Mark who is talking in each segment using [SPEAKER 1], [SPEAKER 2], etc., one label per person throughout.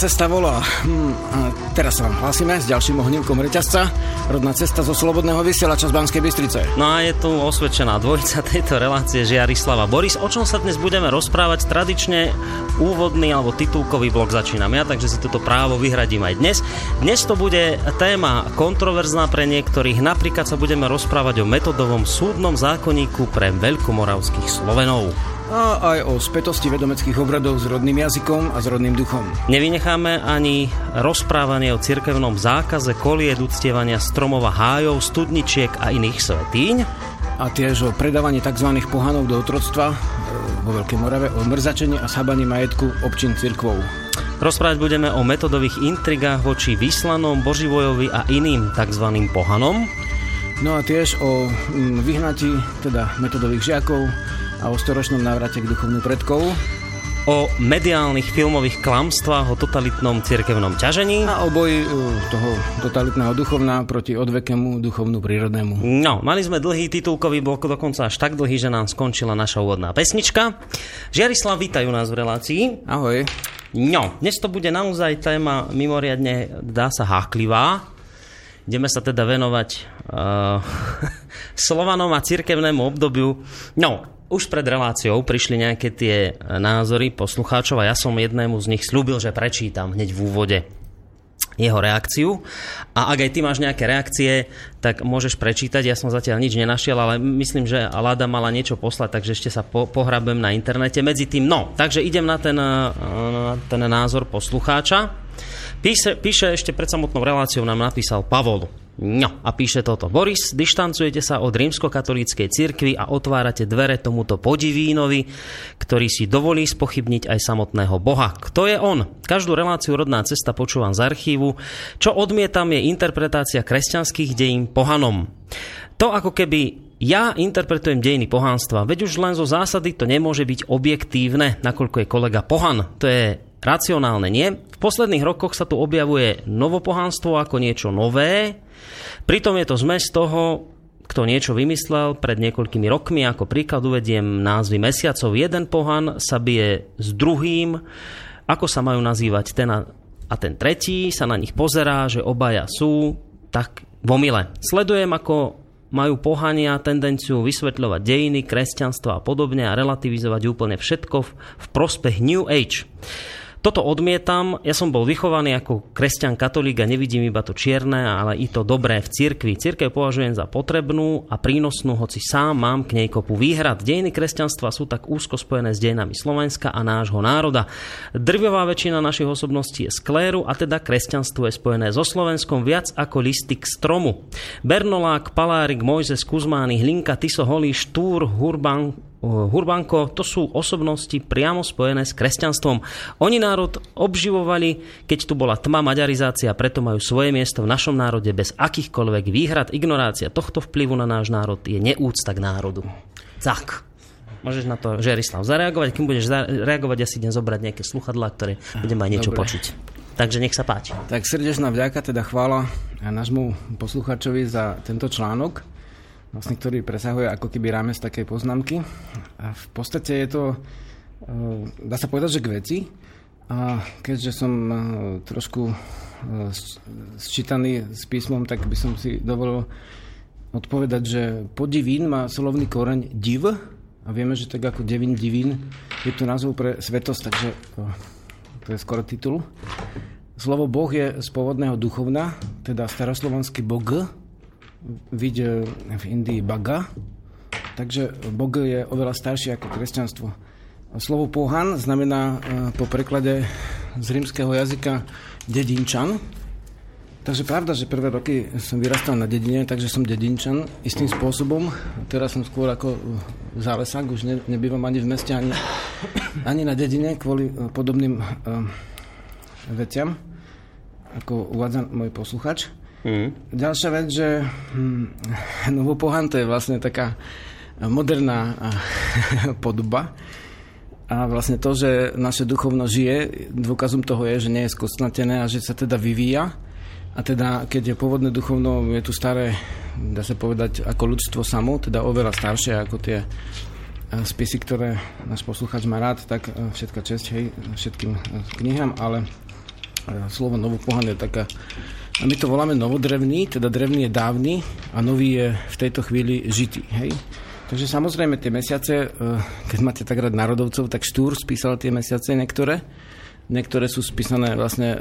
[SPEAKER 1] Cesta volá. Hm, a teraz sa vám hlasíme s ďalším ohnívkom reťazca. Rodná cesta zo Slobodného vysielača z Banskej Bystrice.
[SPEAKER 2] No a je tu osvedčená dvojica tejto relácie Žiarislava Boris. O čom sa dnes budeme rozprávať? Tradične úvodný alebo titulkový blok začínam ja, takže si toto právo vyhradím aj dnes. Dnes to bude téma kontroverzná pre niektorých. Napríklad sa budeme rozprávať o metodovom súdnom zákonníku pre veľkomoravských Slovenov
[SPEAKER 1] a aj o spätosti vedomeckých obradov s rodným jazykom a s rodným duchom.
[SPEAKER 2] Nevynecháme ani rozprávanie o cirkevnom zákaze kolied uctievania stromov a hájov, studničiek a iných svetíň.
[SPEAKER 1] A tiež o predávaní tzv. pohanov do otroctva e, vo Veľkej Morave, o mrzačení a schábaní majetku občin cirkvou.
[SPEAKER 2] Rozprávať budeme o metodových intrigách voči vyslanom, Boživojovi a iným tzv. pohanom.
[SPEAKER 1] No a tiež o mm, vyhnatí teda metodových žiakov, a o storočnom návrate k duchovnú predkov
[SPEAKER 2] o mediálnych filmových klamstvách, o totalitnom cirkevnom ťažení.
[SPEAKER 1] A o boji uh, toho totalitného duchovná proti odvekému duchovnú prírodnému.
[SPEAKER 2] No, mali sme dlhý titulkový blok, dokonca až tak dlhý, že nám skončila naša úvodná pesnička. Žiarislav, vítajú nás v relácii.
[SPEAKER 1] Ahoj.
[SPEAKER 2] No, dnes to bude naozaj téma mimoriadne, dá sa, háklivá. Ideme sa teda venovať uh, Slovanom a cirkevnému obdobiu. No, už pred reláciou prišli nejaké tie názory poslucháčov a ja som jednému z nich slúbil, že prečítam hneď v úvode jeho reakciu. A ak aj ty máš nejaké reakcie, tak môžeš prečítať. Ja som zatiaľ nič nenašiel, ale myslím, že Lada mala niečo poslať, takže ešte sa po, pohrabem na internete. Medzi tým, no, takže idem na ten, na ten názor poslucháča. Píše, píše ešte pred samotnou reláciou, nám napísal Pavol. No a píše toto. Boris, dištancujete sa od rímskokatolíckej cirkvi a otvárate dvere tomuto podivínovi, ktorý si dovolí spochybniť aj samotného Boha. Kto je on? Každú reláciu Rodná cesta počúvam z archívu. Čo odmietam je interpretácia kresťanských dejín pohanom. To ako keby ja interpretujem dejiny pohanstva, veď už len zo zásady to nemôže byť objektívne, nakoľko je kolega pohan. To je racionálne, nie? V posledných rokoch sa tu objavuje novopohanstvo ako niečo nové, Pritom je to zmes toho, kto niečo vymyslel pred niekoľkými rokmi, ako príklad uvediem názvy mesiacov. Jeden pohan sa bije s druhým, ako sa majú nazývať ten a ten tretí, sa na nich pozerá, že obaja sú tak vo mile. Sledujem, ako majú pohania tendenciu vysvetľovať dejiny, kresťanstvo a podobne a relativizovať úplne všetko v, v prospech New Age. Toto odmietam. Ja som bol vychovaný ako kresťan katolík a nevidím iba to čierne, ale i to dobré v cirkvi. Cirkev považujem za potrebnú a prínosnú, hoci sám mám k nej kopu výhrad. Dejiny kresťanstva sú tak úzko spojené s dejinami Slovenska a nášho národa. Drvivá väčšina našich osobností je skléru a teda kresťanstvo je spojené so Slovenskom viac ako listy k stromu. Bernolák, Palárik, Mojzes, Kuzmány, Hlinka, Tiso, Holý, Štúr, Hurban, Hurbanko, to sú osobnosti priamo spojené s kresťanstvom. Oni národ obživovali, keď tu bola tma maďarizácia, preto majú svoje miesto v našom národe bez akýchkoľvek výhrad. Ignorácia tohto vplyvu na náš národ je neúcta k národu. Tak. Môžeš na to, Žerislav, zareagovať. Kým budeš reagovať, ja si idem zobrať nejaké sluchadlá, ktoré budem aj niečo Dobre. počuť. Takže nech sa páči.
[SPEAKER 1] Tak srdečná vďaka, teda chvála nášmu posluchačovi za tento článok vlastne, ktorý presahuje ako keby rámec takej poznámky. A v podstate je to, e, dá sa povedať, že k veci. A keďže som e, trošku e, sčítaný s písmom, tak by som si dovolil odpovedať, že podivín má slovný koreň div a vieme, že tak ako devín divín je tu názov pre svetosť, takže to, to je skoro titul. Slovo Boh je z pôvodného duchovna, teda staroslovanský Bog, videl v Indii Baga, takže Bog je oveľa starší ako kresťanstvo. Slovo pohan znamená e, po preklade z rímskeho jazyka dedinčan, Takže pravda, že prvé roky som vyrastal na dedine, takže som dedinčan istým spôsobom. Teraz som skôr ako zálesák, už ne, nebývam ani v meste, ani, ani na dedine kvôli podobným uh, veciam, ako uvádza môj posluchač. Mm. Ďalšia vec, že hm, Novopohan to je vlastne taká moderná podoba. A vlastne to, že naše duchovno žije, dôkazom toho je, že nie je skostnatené a že sa teda vyvíja a teda, keď je pôvodné duchovno, je tu staré, dá sa povedať, ako ľudstvo samo, teda oveľa staršie ako tie e, spisy, ktoré náš posluchač má rád, tak e, všetka česť, hej, všetkým e, knihám, ale slovo novopohan je taká, a my to voláme novodrevný, teda drevný je dávny a nový je v tejto chvíli žitý, hej. Takže samozrejme tie mesiace, keď máte tak rád národovcov, tak Štúr spísal tie mesiace niektoré. Niektoré sú spísané vlastne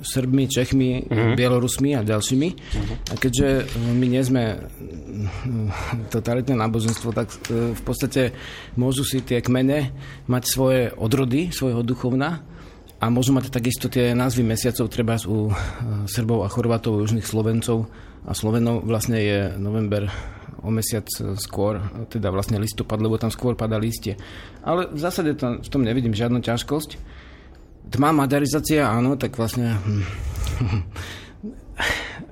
[SPEAKER 1] Srbmi, Čechmi, uh-huh. Bielorusmi a ďalšími. Uh-huh. A keďže my nie sme totalitné náboženstvo, tak v podstate môžu si tie kmene mať svoje odrody, svojho duchovna a môžu mať takisto tie názvy mesiacov, treba u Srbov a Chorvatov, južných Slovencov a Slovenov vlastne je november o mesiac skôr, teda vlastne listopad, lebo tam skôr pada listie. Ale v zásade to, v tom nevidím žiadnu ťažkosť tmá madarizácia, áno, tak vlastne...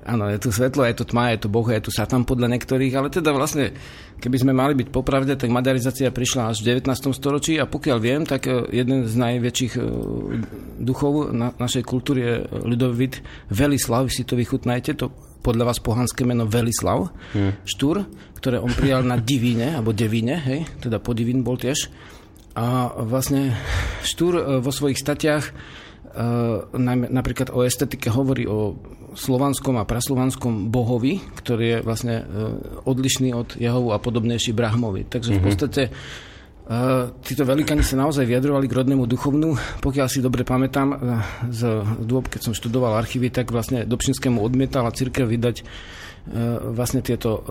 [SPEAKER 1] Áno, je tu svetlo, je tu tma, je tu Boh, je tu Satan podľa niektorých, ale teda vlastne, keby sme mali byť popravde, tak madarizácia prišla až v 19. storočí a pokiaľ viem, tak e, jeden z najväčších e, duchov na našej kultúry je ľudovit Velislav, si to vychutnajte, to podľa vás pohanské meno Velislav hmm. Štúr, ktoré on prijal na Divíne, alebo Devíne, hej, teda po Divín bol tiež a vlastne Štúr e, vo svojich statiach e, napríklad o estetike hovorí o slovanskom a praslovanskom bohovi, ktorý je vlastne e, odlišný od Jehovu a podobnejší Brahmovi. Takže v mhm. podstate títo velikani sa naozaj vyjadrovali k rodnému duchovnu. Pokiaľ si dobre pamätám z dôb, keď som študoval archívy, tak vlastne Dobšinskému odmietala církev vydať vlastne tieto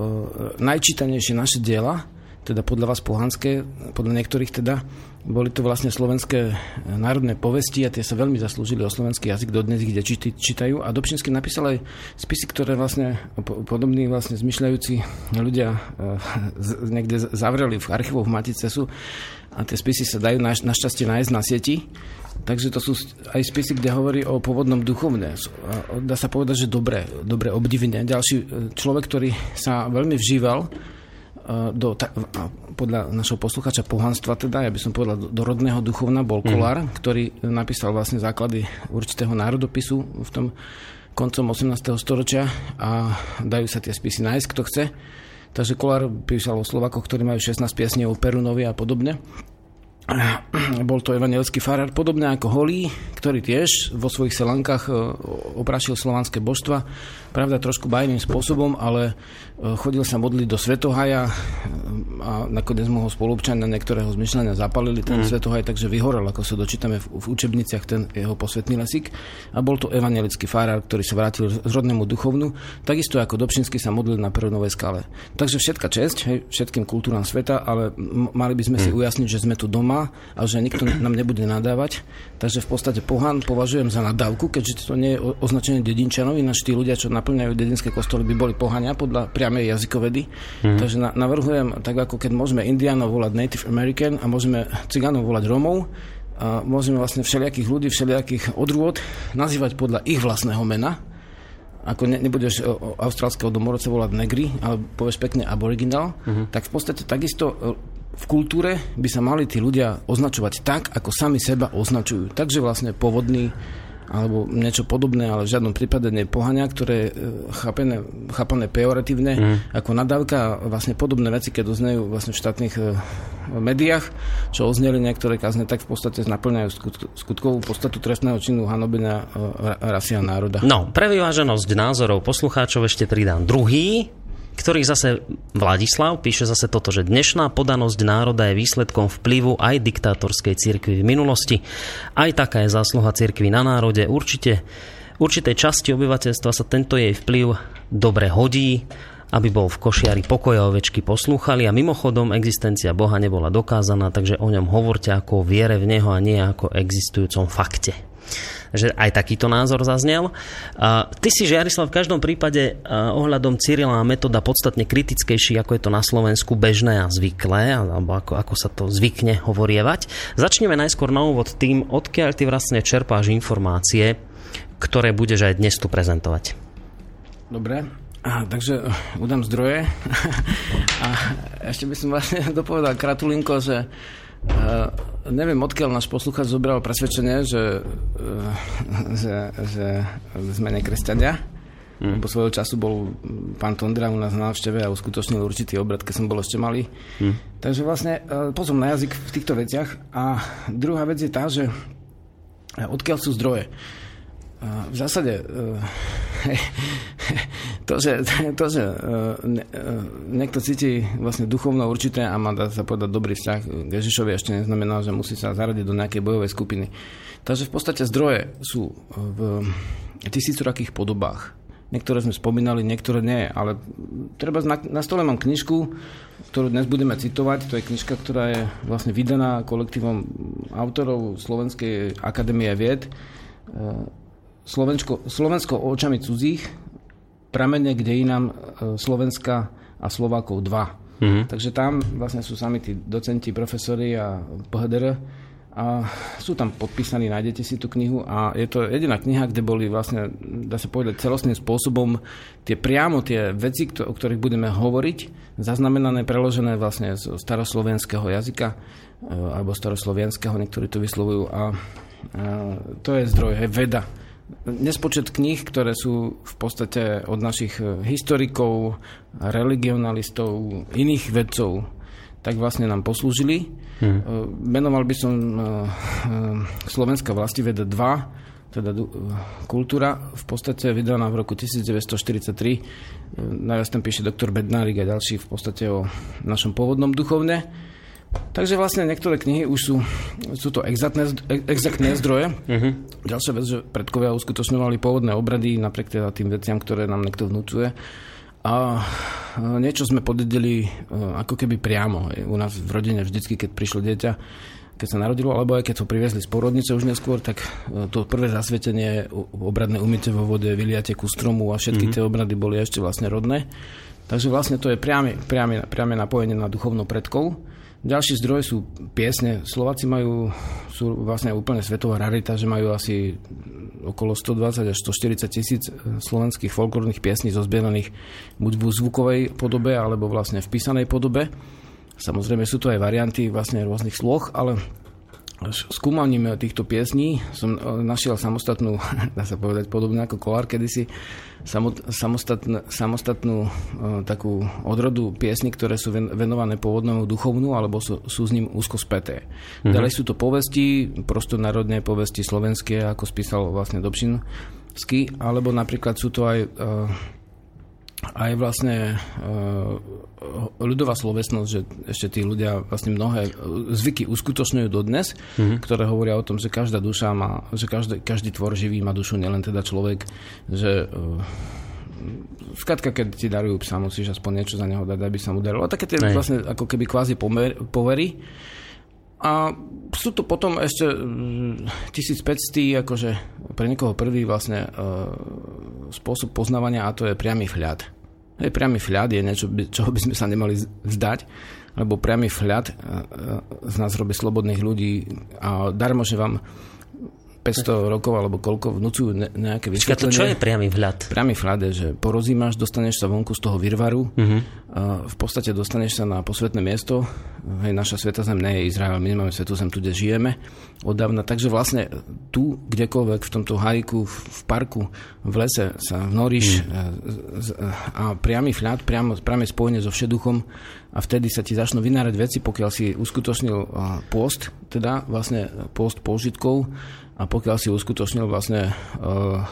[SPEAKER 1] najčítanejšie naše diela, teda podľa vás pohanské, podľa niektorých teda, boli to vlastne slovenské národné povesti a tie sa veľmi zaslúžili o slovenský jazyk, dodnes ich deti čítajú. A Dobšinský napísal aj spisy, ktoré vlastne podobní vlastne zmyšľajúci ľudia e, niekde zavreli v archívoch v Maticesu a tie spisy sa dajú na, našťastie nájsť na sieti. Takže to sú aj spisy, kde hovorí o pôvodnom duchovne. Dá sa povedať, že dobre, dobre obdivne. Ďalší e, človek, ktorý sa veľmi vžíval E, do, ta, podľa našho posluchača pohanstva teda, ja by som povedal do rodného duchovna, bol mhm. Kolár, mm. ktorý napísal vlastne základy určitého národopisu v tom koncom 18. storočia a dajú sa tie spisy nájsť, kto chce. Takže Kolár písal o Slovakoch, ktorí majú 16 piesní o Perunovi a podobne. Bol to evangelický farár, podobne ako Holý, ktorý tiež vo svojich selankách e, oprašil slovanské božstva. Pravda, trošku bajným spôsobom, ale e, chodil sa modliť do Svetohaja e, a nakoniec mu ho spolupčania niektorého zmyšľania zapalili ten mm. Svetohaj, takže vyhorel, ako sa dočítame v, v učebniciach ten jeho posvetný lesík. A bol to evangelický farár, ktorý sa vrátil z rodnému duchovnu, takisto ako Dobšinský sa modlil na Perunovej skale. Takže všetka česť hej, všetkým kultúram sveta, ale mali by sme si ujasniť, že sme tu doma a že nikto nám nebude nadávať. Takže v podstate pohan považujem za nadávku, keďže to nie je označenie dedinčanov, ináč tí ľudia, čo naplňajú dedinské kostoly, by boli pohania podľa priamej jazykovedy. Mm. Takže na, navrhujem, tak ako keď môžeme Indiánov volať Native American a môžeme Cigánov volať Romov, a môžeme vlastne všelijakých ľudí, všelijakých odrôd nazývať podľa ich vlastného mena, ako ne, nebudeš austrálskeho domorodca volať negri, ale povieš pekne aboriginal, uh-huh. tak v podstate takisto v kultúre by sa mali tí ľudia označovať tak, ako sami seba označujú. Takže vlastne pôvodný alebo niečo podobné, ale v žiadnom prípade nie pohania, ktoré je chápené, chápané pejoratívne mm. ako nadávka vlastne podobné veci, keď oznejú vlastne v štátnych e, médiách, čo ozneli niektoré kazne, tak v podstate naplňajú skutkovú podstatu trestného činu hanobenia e, rasy a národa.
[SPEAKER 2] No, pre vyváženosť názorov poslucháčov ešte pridám druhý ktorý zase Vladislav píše zase toto, že dnešná podanosť národa je výsledkom vplyvu aj diktátorskej cirkvi v minulosti. Aj taká je zásluha cirkvi na národe. Určite určitej časti obyvateľstva sa tento jej vplyv dobre hodí, aby bol v košiari pokoja ovečky poslúchali a mimochodom existencia Boha nebola dokázaná, takže o ňom hovorte ako o viere v Neho a nie ako existujúcom fakte. Že aj takýto názor zaznel. Ty si, Žiarislav, v každom prípade ohľadom Cyrila a metóda podstatne kritickejší, ako je to na Slovensku bežné a zvyklé, alebo ako, ako sa to zvykne hovorievať. Začneme najskôr na úvod tým, odkiaľ ty vlastne čerpáš informácie, ktoré budeš aj dnes tu prezentovať.
[SPEAKER 1] Dobre, a, takže udám zdroje. a ešte by som vlastne dopovedal kratulinko, že Uh, neviem, odkiaľ náš poslucháč zobral presvedčenie, že, uh, že, že sme nekresťania. Mm. Po svojho času bol pán Tondra u nás na návšteve a uskutočnil určitý obrad, keď som bol ešte malý. Mm. Takže vlastne uh, pozom na jazyk v týchto veciach. A druhá vec je tá, že odkiaľ sú zdroje. V zásade to, že, to, že niekto cíti vlastne duchovno určité a má, dá sa povedať, dobrý vzťah k Ježišovi ešte neznamená, že musí sa zaradiť do nejakej bojovej skupiny. Takže v podstate zdroje sú v tisícorakých podobách. Niektoré sme spomínali, niektoré nie, ale treba na, na stole mám knižku, ktorú dnes budeme citovať. To je knižka, ktorá je vlastne vydaná kolektívom autorov Slovenskej akadémie vied Slovensko, Slovensko očami cudzích, pramene k dejinám e, Slovenska a Slovákov 2. Mm-hmm. Takže tam vlastne sú sami tí docenti, profesori a PHDR a sú tam podpísaní, nájdete si tú knihu a je to jediná kniha, kde boli vlastne, dá sa povedať, celostným spôsobom tie priamo tie veci, o ktorých budeme hovoriť, zaznamenané, preložené vlastne z staroslovenského jazyka e, alebo staroslovenského, niektorí to vyslovujú a, a to je zdroj, je veda nespočet kníh, ktoré sú v podstate od našich e, historikov, religionalistov, iných vedcov, tak vlastne nám poslúžili. Hmm. Menoval by som e, Slovenská vlastiveda 2, teda kultúra, v podstate vydaná v roku 1943. Najviac tam píše doktor Bednárik a ďalší v podstate o našom pôvodnom duchovne. Takže vlastne niektoré knihy už sú, sú to exaktné, exaktné zdroje. Uh-huh. Ďalšia vec, že predkovia uskutočňovali pôvodné obrady napriek teda tým veciam, ktoré nám niekto vnúcuje. A niečo sme podedili e, ako keby priamo. U nás v rodine vždycky, keď prišlo dieťa, keď sa narodilo, alebo aj keď to priviezli z porodnice už neskôr, tak e, to prvé zasvietenie, obradné umytie vo vode, vyliate ku stromu a všetky mm-hmm. tie obrady boli ešte vlastne rodné. Takže vlastne to je priame, priame, priame napojenie na duchovnú predkov. Ďalší zdroj sú piesne. Slováci majú, sú vlastne úplne svetová rarita, že majú asi okolo 120 až 140 tisíc slovenských folklórnych piesní zozbieraných buď v zvukovej podobe, alebo vlastne v písanej podobe. Samozrejme sú to aj varianty vlastne rôznych sloh, ale skúmaním týchto piesní som e, našiel samostatnú, dá sa povedať podobne ako Kolár kedysi, samostatnú, samostatnú uh, takú odrodu piesní, ktoré sú venované pôvodnému duchovnú alebo sú, sú s ním úzko späté. Mm-hmm. Ďalej sú to povesti, prostonárodné povesti slovenské, ako spísal vlastne Dobšinsky, alebo napríklad sú to aj uh, aj vlastne uh, ľudová slovesnosť, že ešte tí ľudia vlastne mnohé zvyky uskutočňujú dodnes, mm-hmm. ktoré hovoria o tom, že každá duša má, že každý, každý tvor živý má dušu, nielen teda človek, že skladka, keď ti darujú psa, musíš aspoň niečo za neho dať, aby sa mu darilo. A také tie Nej. vlastne ako keby kvázi pomer, povery. A sú to potom ešte 1500, mm, akože pre niekoho prvý vlastne uh, spôsob poznávania a to je priamy vhľad. Hej, priamy vhľad je niečo, čoho by sme sa nemali vzdať, lebo priamy vhľad uh, z nás robí slobodných ľudí a darmo, že vám 500 rokov alebo koľko vnúcujú nejaké vysvetlenie.
[SPEAKER 2] to čo je priamy vhľad?
[SPEAKER 1] Priamy vhľad je, že porozímaš, dostaneš sa vonku z toho virvaru, uh-huh. a v podstate dostaneš sa na posvetné miesto. Hej, naša sveta zem nie je Izrael, my nemáme svetu zem tu, kde žijeme odávna. Takže vlastne tu, kdekoľvek, v tomto hajku, v parku, v lese sa vnoríš uh-huh. a priamy vhľad, priamo, priame spojenie so všeduchom a vtedy sa ti začnú vynárať veci, pokiaľ si uskutočnil pôst, teda vlastne pôst požitkov, a pokiaľ si uskutočnil vlastne uh, uh,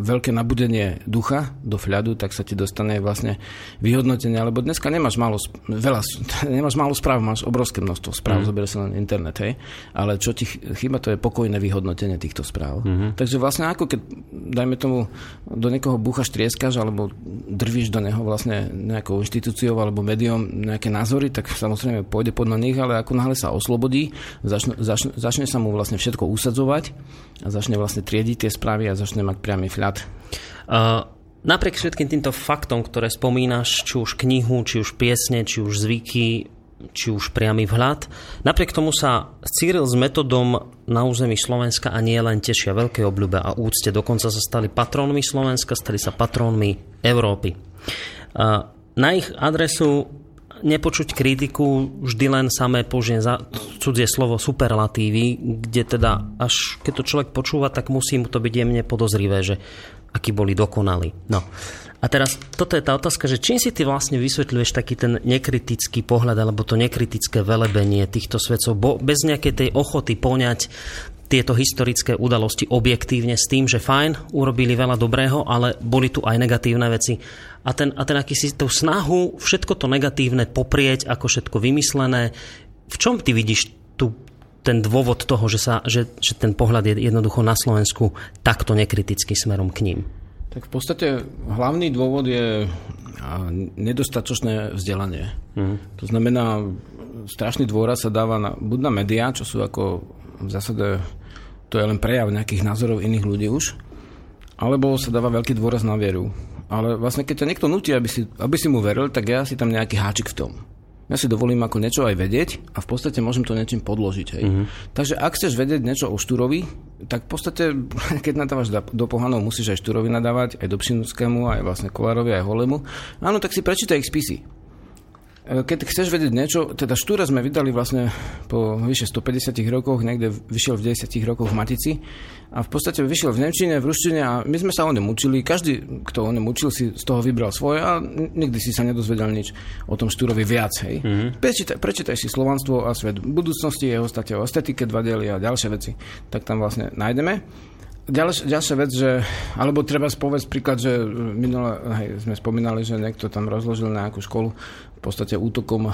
[SPEAKER 1] veľké nabudenie ducha do fľadu, tak sa ti dostane vlastne vyhodnotenie, lebo dneska nemáš málo, veľa, nemáš málo správ, máš obrovské množstvo správ, mm. zoberieš sa len internet, hej, ale čo ti chýba, to je pokojné vyhodnotenie týchto správ. Mm-hmm. Takže vlastne ako keď, dajme tomu, do niekoho búchaš, trieskaš, alebo drvíš do neho vlastne nejakou inštitúciou alebo médium nejaké názory, tak samozrejme pôjde podľa nich, ale ako náhle sa oslobodí, začne, začne, začne sa mu vlastne všetko usadzať presadzovať a začne vlastne triediť tie správy a začne mať priamy fľad.
[SPEAKER 2] Uh, napriek všetkým týmto faktom, ktoré spomínaš, či už knihu, či už piesne, či už zvyky, či už priamy vhľad. Napriek tomu sa Cyril s metodom na území Slovenska a nie len tešia veľké obľúbe a úcte. Dokonca sa stali patrónmi Slovenska, stali sa patrónmi Európy. Na ich adresu nepočuť kritiku, vždy len samé použijem za cudzie slovo superlatívy, kde teda až keď to človek počúva, tak musí mu to byť jemne podozrivé, že akí boli dokonali. No. A teraz toto je tá otázka, že čím si ty vlastne vysvetľuješ taký ten nekritický pohľad alebo to nekritické velebenie týchto svedcov bo bez nejakej tej ochoty poňať tieto historické udalosti objektívne s tým, že fajn, urobili veľa dobrého, ale boli tu aj negatívne veci. A ten, a ten akýsi tú snahu všetko to negatívne poprieť ako všetko vymyslené. V čom ty vidíš tu ten dôvod toho, že, sa, že, že ten pohľad je jednoducho na Slovensku takto nekritický smerom k ním?
[SPEAKER 1] Tak v podstate hlavný dôvod je nedostatočné vzdelanie. Mm. To znamená, strašný dôraz sa dáva na, buď na médiá, čo sú ako v zásade, to je len prejav nejakých názorov iných ľudí už, alebo sa dáva veľký dôraz na vieru. Ale vlastne keď ťa niekto nutí, aby si, aby si mu veril, tak ja si tam nejaký háčik v tom ja si dovolím ako niečo aj vedieť a v podstate môžem to niečím podložiť. Hej. Mm-hmm. Takže ak chceš vedieť niečo o Štúrovi, tak v podstate, keď nadávaš do Pohanov, musíš aj Štúrovi nadávať, aj do Pšinuckému, aj vlastne Kolárovi, aj Holemu. Áno, tak si prečítaj ich spisy. E, keď chceš vedieť niečo, teda Štúra sme vydali vlastne po vyše 150 rokoch, niekde vyšiel v 10 rokoch v Matici a v podstate vyšiel v Nemčine, v Ruštine a my sme sa o ňom učili. Každý, kto o ňom učil, si z toho vybral svoje a nikdy si sa nedozvedel nič o tom Štúrovi viac. Hej. Mm-hmm. Prečítaj, prečítaj si Slovanstvo a svet budúcnosti, jeho state o estetike, dva diely a ďalšie veci. Tak tam vlastne nájdeme. Ďalš, ďalšia vec, že, alebo treba spovedť príklad, že minule hej, sme spomínali, že niekto tam rozložil nejakú školu podstate útokom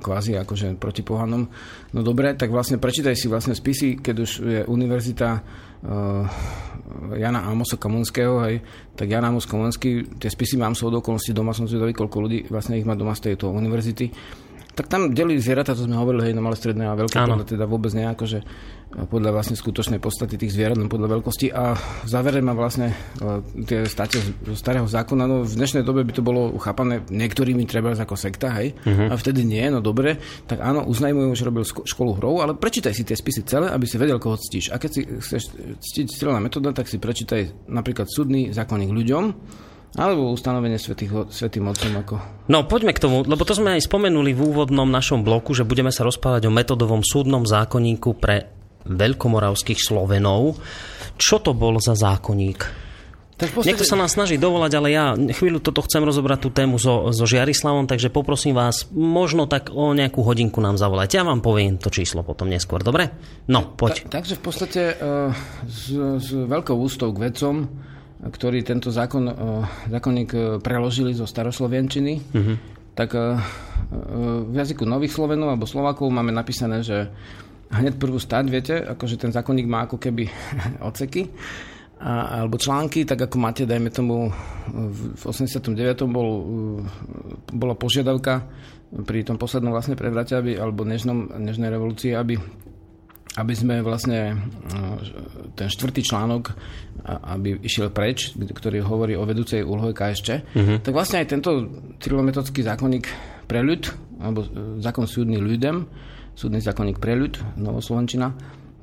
[SPEAKER 1] kvázi akože proti pohanom. No dobre, tak vlastne prečítaj si vlastne spisy, keď už je univerzita Jana Amosa Kamunského, hej, tak Jan Amos Kamunský, tie spisy mám sú od okolností doma, som zvedavý, koľko ľudí vlastne ich má doma z tejto univerzity. Tak tam delili zvieratá, to sme hovorili, hej, na malé, stredné a veľké, teda vôbec nejako, že podľa vlastne skutočnej podstaty tých zvierat, len podľa veľkosti. A v závere má vlastne e, tie state zo starého zákona, no v dnešnej dobe by to bolo uchápané niektorými treba ako sekta, hej, uh-huh. a vtedy nie, no dobre, tak áno, uznajmujú, že robil školu hrou, ale prečítaj si tie spisy celé, aby si vedel, koho ctíš. A keď si chceš ctiť strelná metóda, tak si prečítaj napríklad súdny zákonník ľuďom, alebo ustanovenie svetých, svetým otcom ako...
[SPEAKER 2] No poďme k tomu, lebo to sme aj spomenuli v úvodnom našom bloku, že budeme sa rozprávať o metodovom súdnom zákonníku pre veľkomoravských Slovenov. Čo to bol za zákonník? Tak podstate... Niekto sa nás snaží dovolať, ale ja chvíľu toto chcem rozobrať tú tému so, so Žiarislavom, takže poprosím vás, možno tak o nejakú hodinku nám zavolať. Ja vám poviem to číslo potom neskôr, dobre? No, poď.
[SPEAKER 1] Ta, takže v podstate uh, s, s veľkou ústou k vedcom ktorí tento zákon, e, zákonník e, preložili zo staroslovenčiny, uh-huh. tak e, v jazyku nových Slovenov alebo Slovákov máme napísané, že hneď prvú stať, viete, akože ten zákonník má ako keby oceky a, alebo články, tak ako máte, dajme tomu, v 89. Bol, bola požiadavka pri tom poslednom vlastne prevrate, aby, alebo nežnom, nežnej revolúcii, aby aby sme vlastne ten štvrtý článok, aby išiel preč, ktorý hovorí o vedúcej úlohe KSČ, uh-huh. tak vlastne aj tento trilometodský zákonník pre ľud, alebo e, zákon súdny ľudem, súdny zákonník pre ľud, Novoslovenčina,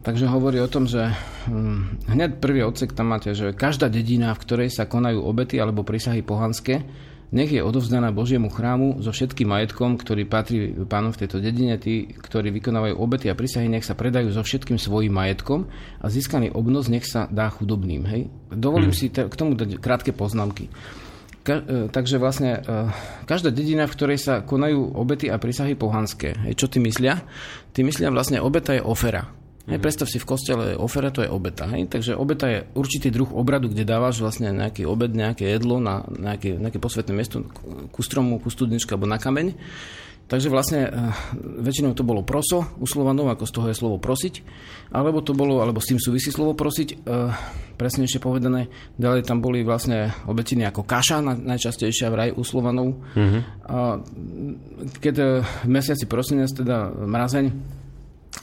[SPEAKER 1] takže hovorí o tom, že hm, hneď prvý odsek tam máte, že každá dedina, v ktorej sa konajú obety alebo prísahy pohanské, nech je odovzdaná Božiemu chrámu so všetkým majetkom, ktorý patrí pánom v tejto dedine. Tí, ktorí vykonávajú obety a prísahy, nech sa predajú so všetkým svojim majetkom a získaný obnos nech sa dá chudobným. Hej? Dovolím hmm. si k tomu dať krátke poznámky. Ka, e, takže vlastne e, každá dedina, v ktorej sa konajú obety a prísahy pohanské, hej, čo ty myslia? Ty myslia vlastne obeta je ofera. Hej, mm-hmm. predstav si v kostele ofera, to je obeta. Hej? Takže obeta je určitý druh obradu, kde dávaš vlastne nejaký obed, nejaké jedlo na nejaké, nejaké posvetné miesto, ku stromu, ku studničke alebo na kameň. Takže vlastne uh, väčšinou to bolo proso u Slovanov, ako z toho je slovo prosiť, alebo to bolo, alebo s tým súvisí slovo prosiť, uh, presnejšie povedané. Ďalej tam boli vlastne obetiny ako kaša, na, najčastejšia vraj u Slovanov. Mm-hmm. Keď v mesiaci prosinec, teda mrazeň,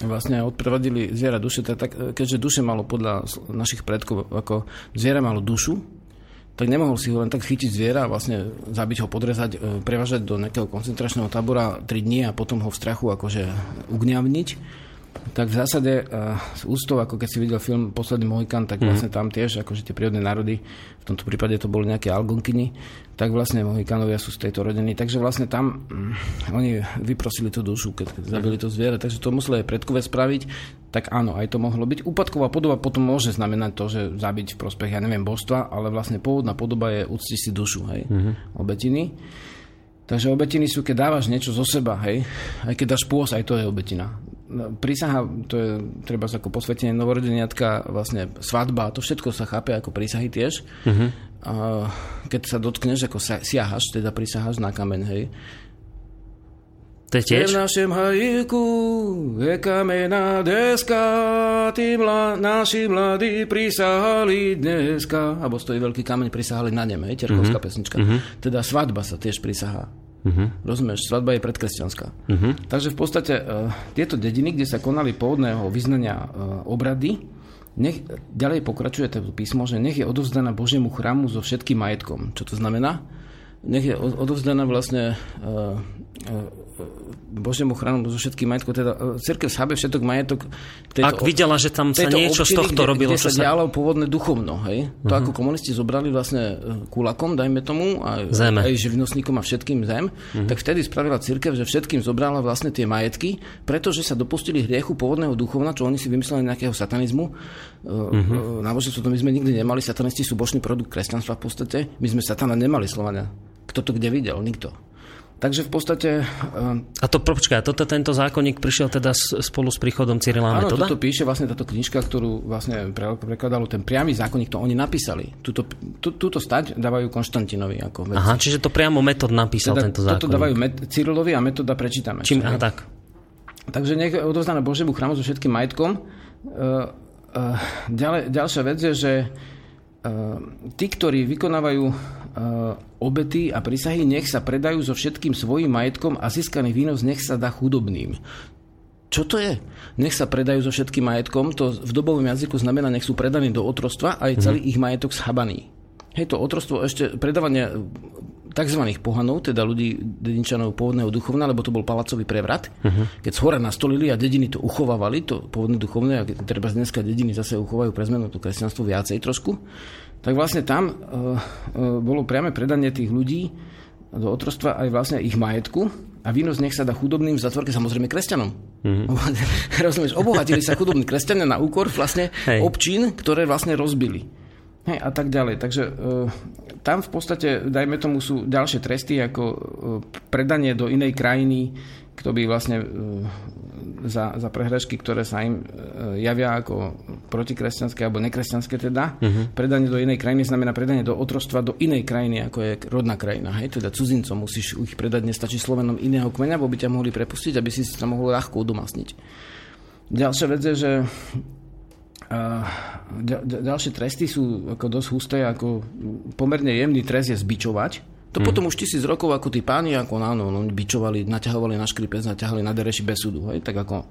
[SPEAKER 1] vlastne odprevadili zviera duše, tak, keďže duše malo podľa našich predkov, ako zviera malo dušu, tak nemohol si ho len tak chytiť zviera vlastne zabiť ho, podrezať, e, prevažať do nejakého koncentračného tábora 3 dní a potom ho v strachu akože ugňavniť tak v zásade uh, s ústou, ako keď si videl film Posledný Mohikan, tak mhm. vlastne tam tiež, akože tie prírodné národy, v tomto prípade to boli nejaké Algonkyni, tak vlastne Mohikanovia sú z tejto rodiny. Takže vlastne tam um, oni vyprosili tú dušu, keď, keď zabili to zviera, takže to museli aj predkové spraviť, tak áno, aj to mohlo byť. Úpadková podoba potom môže znamenať to, že zabiť v prospech, ja neviem, božstva, ale vlastne pôvodná podoba je ucti si dušu, hej, mm-hmm. obetiny. Takže obetiny sú, keď dávaš niečo zo seba, hej, aj keď dáš pôs, aj to je obetina. Prísaha, to je treba ako posvetenie novorodeniatka, vlastne svadba, to všetko sa chápe ako prísahy tiež. Uh-huh. A keď sa dotkneš, ako sa, siahaš, teda prísahaš na kameň, hej.
[SPEAKER 2] To je tiež?
[SPEAKER 1] V našem hajíku je kamená deska, tí mla, naši mladí prisahali dneska. Abo stojí veľký kameň, prisahali na nem, hej, Terkovská uh-huh. pesnička. Uh-huh. Teda svadba sa tiež prisahá. Uh-huh. Rozumieš, svadba je predkresťanská. Uh-huh. Takže v podstate uh, tieto dediny, kde sa konali pôvodného vyznania uh, obrady, nech ďalej pokračuje to písmo, že nech je odovzdaná Božiemu chrámu so všetkým majetkom. Čo to znamená? Nech je odovzdaná vlastne uh, uh, Božiemu chránu so všetkým majetkom, teda e, církev chápe všetok majetok
[SPEAKER 2] tejto, Ak videla, že tam sa niečo občiny, z tohto
[SPEAKER 1] kde,
[SPEAKER 2] robilo,
[SPEAKER 1] kde čo sa dialo pôvodné duchovno, hej? To uh-huh. ako komunisti zobrali vlastne e, kulakom, dajme tomu, a,
[SPEAKER 2] Zeme.
[SPEAKER 1] aj živnostníkom a všetkým zem, uh-huh. tak vtedy spravila církev, že všetkým zobrala vlastne tie majetky, pretože sa dopustili hriechu pôvodného duchovna, čo oni si vymysleli nejakého satanizmu. Uh-huh. Náboženstvo to my sme nikdy nemali, satanisti sú bočný produkt kresťanstva v podstate. My sme satana nemali Slovania. Kto to kde videl? Nikto. Takže v podstate...
[SPEAKER 2] A to, počkaj, toto tento zákonník prišiel teda spolu s príchodom Cyrila
[SPEAKER 1] Áno,
[SPEAKER 2] Metoda?
[SPEAKER 1] toto píše vlastne táto knižka, ktorú vlastne prekladalo ten priamy zákonník, to oni napísali. Tuto, tú, túto stať dávajú Konštantinovi ako
[SPEAKER 2] vec. Aha, čiže to priamo Metod napísal teda, tento zákonník.
[SPEAKER 1] Toto dávajú met, Cyrilovi a Metoda prečítame.
[SPEAKER 2] Čím, aha, tak.
[SPEAKER 1] Takže nech odovzdáme Božiemu chrámu so všetkým majetkom. Uh, uh, ďalej, ďalšia vec je, že uh, tí, ktorí vykonávajú obety a prísahy nech sa predajú so všetkým svojim majetkom a získaný výnos nech sa dá chudobným. Čo to je? Nech sa predajú so všetkým majetkom, to v dobovom jazyku znamená, nech sú predaní do otrostva a je celý mm. ich majetok schabaný. Hej, to otrostvo ešte predávanie tzv. pohanov, teda ľudí dedinčanov pôvodného duchovna, lebo to bol palacový prevrat. Uh-huh. Keď hora nastolili a dediny to uchovávali, to pôvodné duchovné, a treba dneska dediny zase uchovajú pre zmenu to kresťanstvo viacej trošku, tak vlastne tam uh, uh, bolo priame predanie tých ľudí do otrostva aj vlastne ich majetku a výnos nech sa dá chudobným v zatvorke, samozrejme kresťanom. Mm-hmm. Rozumieš, obohatili sa chudobní kresťania na úkor vlastne Hej. občín, ktoré vlastne rozbili. Hej, a tak ďalej. Takže uh, tam v podstate, dajme tomu, sú ďalšie tresty ako uh, predanie do inej krajiny, kto by vlastne za, za prehrešky, ktoré sa im uh, javia ako protikresťanské alebo nekresťanské teda. Uh-huh. Predanie do inej krajiny znamená predanie do otrostva do inej krajiny, ako je rodná krajina. Hej? Teda cudzincom musíš ich predať, nestačí slovenom iného kmeňa, bo by ťa mohli prepustiť, aby si sa mohol ľahko udomasniť. Ďalšia vec je, že ďalšie tresty sú ako dosť husté, ako pomerne jemný trest je zbičovať. To mm. potom už tisíc rokov, ako tí páni, ako áno, no, bičovali, naťahovali na škripec, naťahali na dereši bez súdu. Hej? Tak ako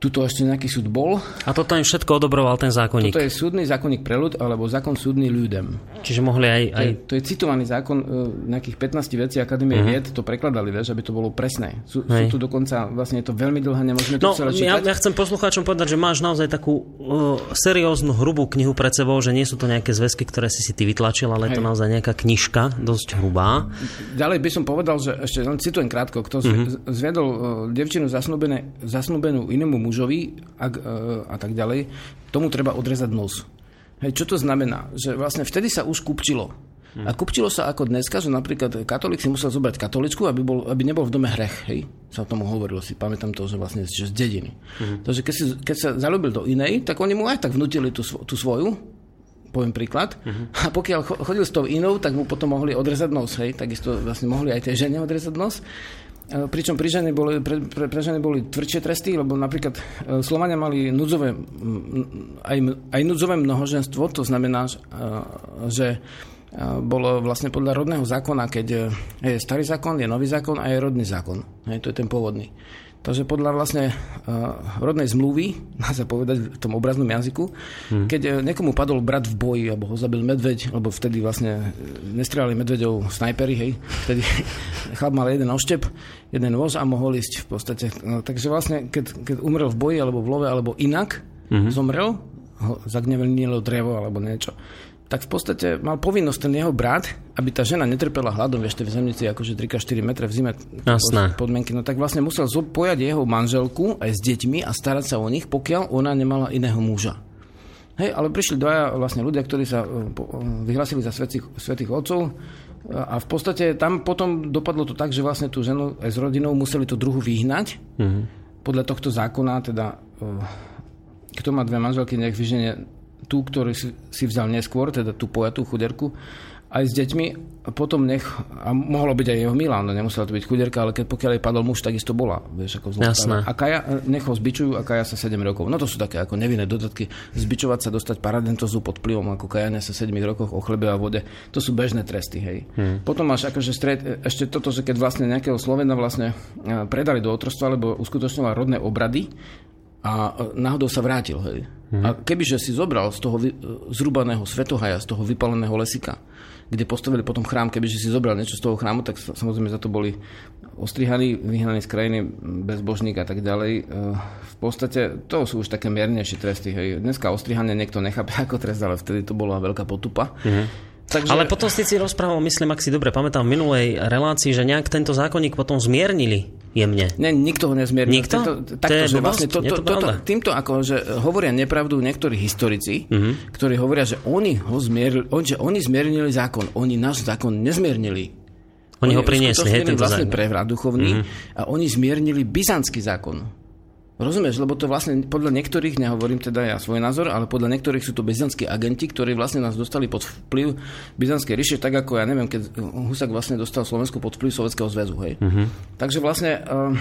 [SPEAKER 1] Tuto ešte nejaký súd bol.
[SPEAKER 2] A toto im všetko odobroval ten zákonník.
[SPEAKER 1] Toto je súdny zákonník pre ľud, alebo zákon súdny ľudem.
[SPEAKER 2] Čiže mohli aj... aj...
[SPEAKER 1] To, je, to je citovaný zákon uh, nejakých 15 vecí Akadémie uh-huh. vied, to prekladali, vieš, aby to bolo presné. Sú, sú tu dokonca, vlastne je to veľmi dlhé, nemôžeme to
[SPEAKER 2] no,
[SPEAKER 1] celé čítať.
[SPEAKER 2] Ja, ja chcem poslucháčom povedať, že máš naozaj takú uh, serióznu, hrubú knihu pred sebou, že nie sú to nejaké zväzky, ktoré si si ty vytlačil, ale Hej. je to naozaj nejaká knižka, dosť hrubá.
[SPEAKER 1] Ďalej by som povedal, že ešte len citujem krátko, kto uh-huh. zviedol uh, devčinu zasnúbenú inému mužovi, a e, a tak ďalej, tomu treba odrezať nos. Hej, čo to znamená? Že vlastne vtedy sa už kupčilo. Hmm. A kupčilo sa ako dneska, že napríklad katolík si musel zobrať katoličku, aby, bol, aby nebol v dome hrech. Hej? Sa o tom hovorilo, si pamätám to, že vlastne že z dediny. Hmm. Takže keď, si, keď sa zalúbil do inej, tak oni mu aj tak vnútili tú, tú svoju, poviem príklad. Uh-huh. A pokiaľ chodil s tou inou, tak mu potom mohli odrezať nos. Hej? Takisto vlastne mohli aj tej žene odrezať nos. E, pričom pri žene boli, pre, pre, pre žene boli tvrdšie tresty, lebo napríklad e, Slovania mali núdzové, aj, aj núdzové mnohoženstvo, to znamená, že e, bolo vlastne podľa rodného zákona, keď je starý zákon, je nový zákon a je rodný zákon. Hej, to je ten pôvodný. Takže podľa vlastne rodnej zmluvy, má sa povedať v tom obraznom jazyku, hmm. keď niekomu padol brat v boji, alebo ho zabil medveď, lebo vtedy vlastne nestrelali medveďov snajpery, hej, vtedy chlap mal jeden oštep, jeden voz a mohol ísť v podstate. No, takže vlastne, keď, keď umrel v boji, alebo v love, alebo inak, hmm. zomrel, ho drevo alebo niečo, tak v podstate mal povinnosť ten jeho brat, aby tá žena netrpela hladom, vieš, v zemnici akože 3-4 metre v zime
[SPEAKER 2] Jasné.
[SPEAKER 1] podmienky, no tak vlastne musel pojať jeho manželku aj s deťmi a starať sa o nich, pokiaľ ona nemala iného muža. Hej, ale prišli dvaja vlastne ľudia, ktorí sa e, e, vyhlasili za svetých, svetých otcov a v podstate tam potom dopadlo to tak, že vlastne tú ženu aj s rodinou museli tú druhu vyhnať. Mm-hmm. Podľa tohto zákona, teda e, kto má dve manželky, nech vyženie tú, ktorú si, si vzal neskôr, teda tú pojatú chuderku, aj s deťmi, a potom nech, a mohlo byť aj jeho milá, no nemusela to byť chuderka, ale keď pokiaľ jej padol muž, takisto bola, vieš, ako
[SPEAKER 2] zlá
[SPEAKER 1] A Kaja, nech ho zbičujú a Kaja sa 7 rokov. No to sú také ako nevinné dodatky. Zbičovať sa, dostať paradentozu pod vplyvom, ako Kajania sa 7 rokoch o chlebe a vode, to sú bežné tresty, hej. Hmm. Potom máš akože stred, ešte toto, že keď vlastne nejakého Slovena vlastne predali do otrostva, alebo uskutočňoval rodné obrady, a náhodou sa vrátil. Hej. Mm-hmm. A kebyže si zobral z toho vy, zrubaného svetohaja, z toho vypaleného lesika, kde postavili potom chrám, kebyže si zobral niečo z toho chrámu, tak samozrejme za to boli ostrihaní, vyhnaní z krajiny, bezbožník a tak ďalej. E, v podstate to sú už také miernejšie tresty. Hej. Dneska ostrihanie niekto nechápe ako trest, ale vtedy to bola veľká potupa. Mm-hmm.
[SPEAKER 2] Takže... Ale potom ste si rozprával, myslím, ak si dobre pamätám, v minulej relácii, že nejak tento zákonník potom zmiernili jemne.
[SPEAKER 1] Ne, nikto ho nezmiernil.
[SPEAKER 2] Nikto?
[SPEAKER 1] Tento, takto, to je že vlastne to, to, to, to, týmto ako, že hovoria nepravdu niektorí historici, uh-huh. ktorí hovoria, že oni ho zmiernili, že oni zmiernili zákon. Oni náš zákon nezmiernili.
[SPEAKER 2] Oni, oni ho priniesli,
[SPEAKER 1] tento vlastne prevrat duchovný uh-huh. a oni zmiernili byzantský zákon. Rozumieš, lebo to vlastne podľa niektorých, nehovorím teda ja svoj názor, ale podľa niektorých sú to byzantskí agenti, ktorí vlastne nás dostali pod vplyv byzantskej ríše, tak ako ja neviem, keď Husak vlastne dostal Slovensku pod vplyv Sovjetského zväzu. Hej. Uh-huh. Takže vlastne... Uh,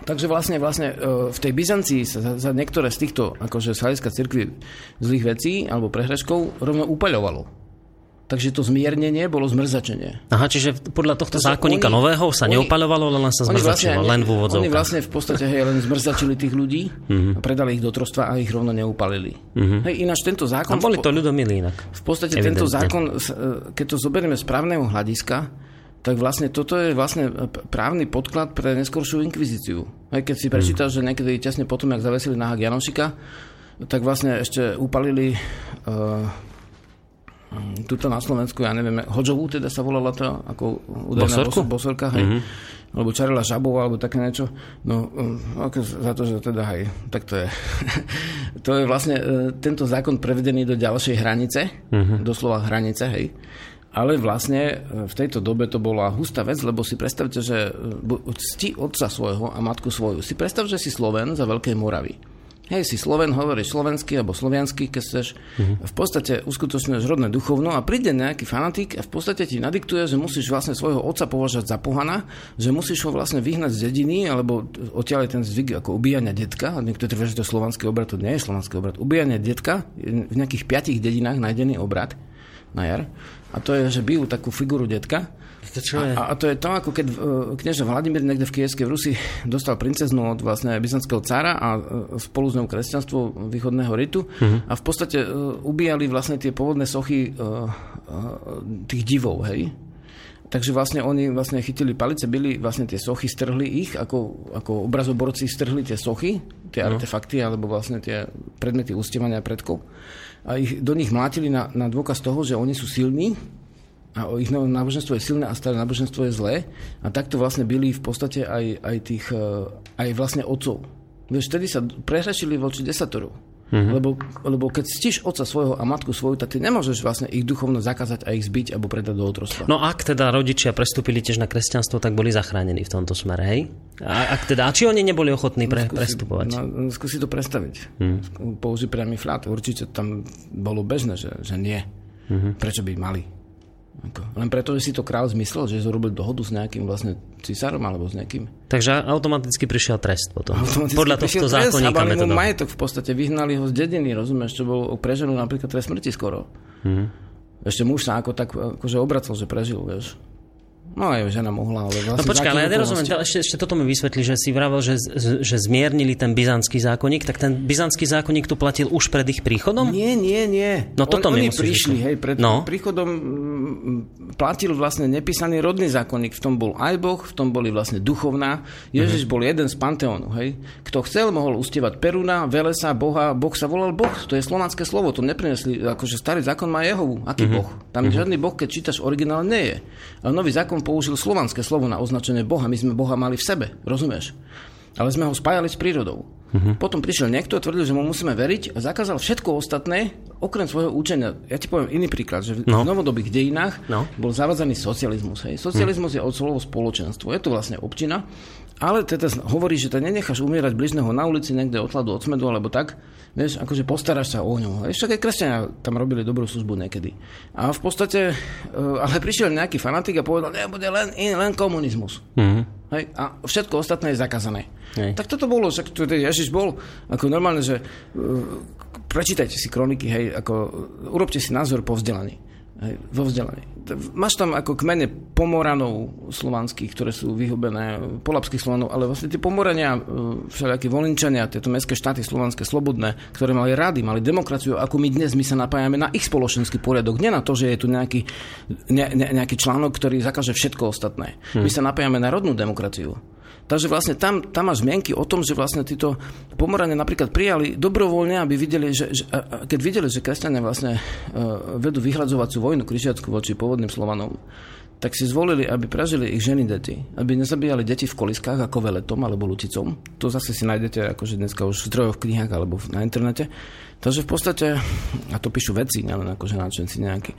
[SPEAKER 1] Takže vlastne, vlastne uh, v tej Byzancii sa za, za niektoré z týchto akože z hľadiska cirkvi zlých vecí alebo prehreškov rovno upaľovalo. Takže to zmiernenie bolo zmrzačenie.
[SPEAKER 2] Aha, čiže podľa tohto to zákonníka oni, nového sa oni, neopaľovalo, len sa zmrzačilo, vlastne, len v úvodzovkách.
[SPEAKER 1] Oni vlastne v podstate hej, len zmrzačili tých ľudí uh-huh. a predali ich do trostva a ich rovno neupalili. Uh-huh. Hej, ináč tento zákon...
[SPEAKER 2] A boli to ľudomilí inak.
[SPEAKER 1] V podstate Evidentne. tento zákon, e, keď to zoberieme z právneho hľadiska, tak vlastne toto je vlastne právny podklad pre neskoršiu inkvizíciu. Hej, keď si mhm. prečítaš, uh-huh. že niekedy tesne potom, jak zavesili náhak Janošika, tak vlastne ešte upalili uh, Mm, tuto na Slovensku, ja neviem, Hodžovú teda sa volala to, ako údajná
[SPEAKER 2] Bosorku?
[SPEAKER 1] bosorka, hej. Mm-hmm. Alebo Čarela Žabová, alebo také niečo. No, mm, ako za to, že teda, hej, tak to je. to je vlastne e, tento zákon prevedený do ďalšej hranice, mm-hmm. doslova hranice, hej. Ale vlastne e, v tejto dobe to bola hustá vec, lebo si predstavte, že e, cti otca svojho a matku svoju. Si predstav, že si Sloven za Veľkej Moravy Hej, si Sloven, hovoríš slovensky alebo sloviansky, keď chceš. Uh-huh. V podstate uskutočňuješ rodné duchovno a príde nejaký fanatik a v podstate ti nadiktuje, že musíš vlastne svojho otca považať za pohana, že musíš ho vlastne vyhnať z dediny, alebo odtiaľ ten zvyk ako ubíjania detka. Niekto tvrdí, že to je slovanský obrad, to nie je slovanský obrad. Ubíjanie detka v nejakých piatich dedinách nájdený obrad na jar. A to je, že bijú takú figuru detka
[SPEAKER 2] to čo je?
[SPEAKER 1] A, a to je to, ako keď uh, knieža Vladimír niekde v Kievskej v Rusi dostal princeznú od vlastne byzantského cára a uh, spolu s ňou kresťanstvo východného ritu uh-huh. a v podstate uh, ubíjali vlastne tie pôvodné sochy uh, uh, tých divov, hej? Takže vlastne oni vlastne chytili palice, byli vlastne tie sochy, strhli ich, ako, ako obrazoborci strhli tie sochy, tie no. artefakty, alebo vlastne tie predmety ústevania predkov. A ich, do nich mlátili na, na dôkaz toho, že oni sú silní, a ich náboženstvo je silné a staré náboženstvo je zlé a takto vlastne byli v podstate aj, aj tých, e, aj vlastne otcov. Vieš, vtedy sa prehrašili voči desatoru. Mm-hmm. Lebo, lebo keď stíš otca svojho a matku svoju, tak ty nemôžeš vlastne ich duchovno zakázať a ich zbiť alebo predať do otrostva.
[SPEAKER 2] No ak teda rodičia prestúpili tiež na kresťanstvo, tak boli zachránení v tomto smere, hej? A, ak teda, a či oni neboli ochotní pre, no, skúsi, prestupovať?
[SPEAKER 1] No, skúsi to predstaviť. Mm. Použi priamy flat. Určite tam bolo bežné, že, že nie. Mm-hmm. Prečo by mali? Ako, len preto, že si to král zmyslel, že zrobil dohodu s nejakým vlastne cisárom alebo s nejakým.
[SPEAKER 2] Takže automaticky prišiel trest potom. Automaticky Podľa tohto zákonníka
[SPEAKER 1] metodom. majetok v podstate, vyhnali ho z dediny, rozumieš, čo bol pre ženu napríklad trest smrti skoro. Mm-hmm. Ešte muž sa ako tak akože obracal, že prežil, vieš. No aj žena mohla, ale vlastne...
[SPEAKER 2] No počkaj, ale ja nerozumiem, ešte, ešte toto mi vysvetli, že si vravel, že, že zmiernili ten byzantský zákonník, tak ten byzantský zákonník tu platil už pred ich príchodom?
[SPEAKER 1] Nie, nie, nie.
[SPEAKER 2] No toto
[SPEAKER 1] On,
[SPEAKER 2] mi
[SPEAKER 1] oni prišli, hej, pred no. príchodom mm, platil vlastne nepísaný rodný zákonník, v tom bol aj Boh, v tom boli vlastne duchovná. Ježiš uh-huh. bol jeden z Panteónu, hej. Kto chcel, mohol ustievať Peruna, Velesa, Boha, Boh sa volal Boh, to je slovanské slovo, to neprinesli, akože starý zákon má Jehovu, aký uh-huh. Boh? Tam uh-huh. žiadny Boh, keď čítaš originál, nie je. Ale nový zákon použil slovanské slovo na označenie Boha. My sme Boha mali v sebe, rozumieš? Ale sme ho spájali s prírodou. Uh-huh. Potom prišiel niekto a tvrdil, že mu musíme veriť a zakázal všetko ostatné, okrem svojho učenia. Ja ti poviem iný príklad, že no. v novodobých dejinách no. bol zavadzaný socializmus. Hej. Socializmus uh-huh. je od slovo spoločenstvo. Je to vlastne občina, ale teda hovorí, že to nenecháš umierať bližného na ulici niekde od hladu, od smedu alebo tak, Vieš, akože postaráš sa o ňu. Ešte aj kresťania tam robili dobrú službu niekedy. A v podstate, e, ale prišiel nejaký fanatik a povedal, nebude len, len komunizmus. Mm-hmm. Hej, a všetko ostatné je zakázané. Hej. Tak toto bolo, však Ježiš bol ako normálne, že uh, prečítajte si kroniky, hej, ako urobte si názor po vzdelaní. Hej, vo vzdelaní. Máš tam ako kmene pomoranov slovanských, ktoré sú vyhubené, polapských slovanov, ale vlastne tie pomorania, e, všelijaké volinčania, tieto mestské štáty slovanské, slobodné, ktoré mali rady, mali demokraciu, ako my dnes, my sa napájame na ich spoločenský poriadok, nie na to, že je tu nejaký, ne, ne, nejaký článok, ktorý zakáže všetko ostatné. Hmm. My sa napájame na rodnú demokraciu. Takže vlastne tam, tam máš zmienky o tom, že vlastne títo pomorania napríklad prijali dobrovoľne, aby videli, že, že keď videli, že kresťania vlastne uh, vedú vyhľadzovacú vojnu križiacku voči pôvodným Slovanom, tak si zvolili, aby prežili ich ženy deti. Aby nezabíjali deti v koliskách ako veletom alebo luticom. To zase si nájdete akože dneska už v zdrojoch, knihách alebo na internete. Takže v podstate, a to píšu veci, nielen akože náčenci nejakí,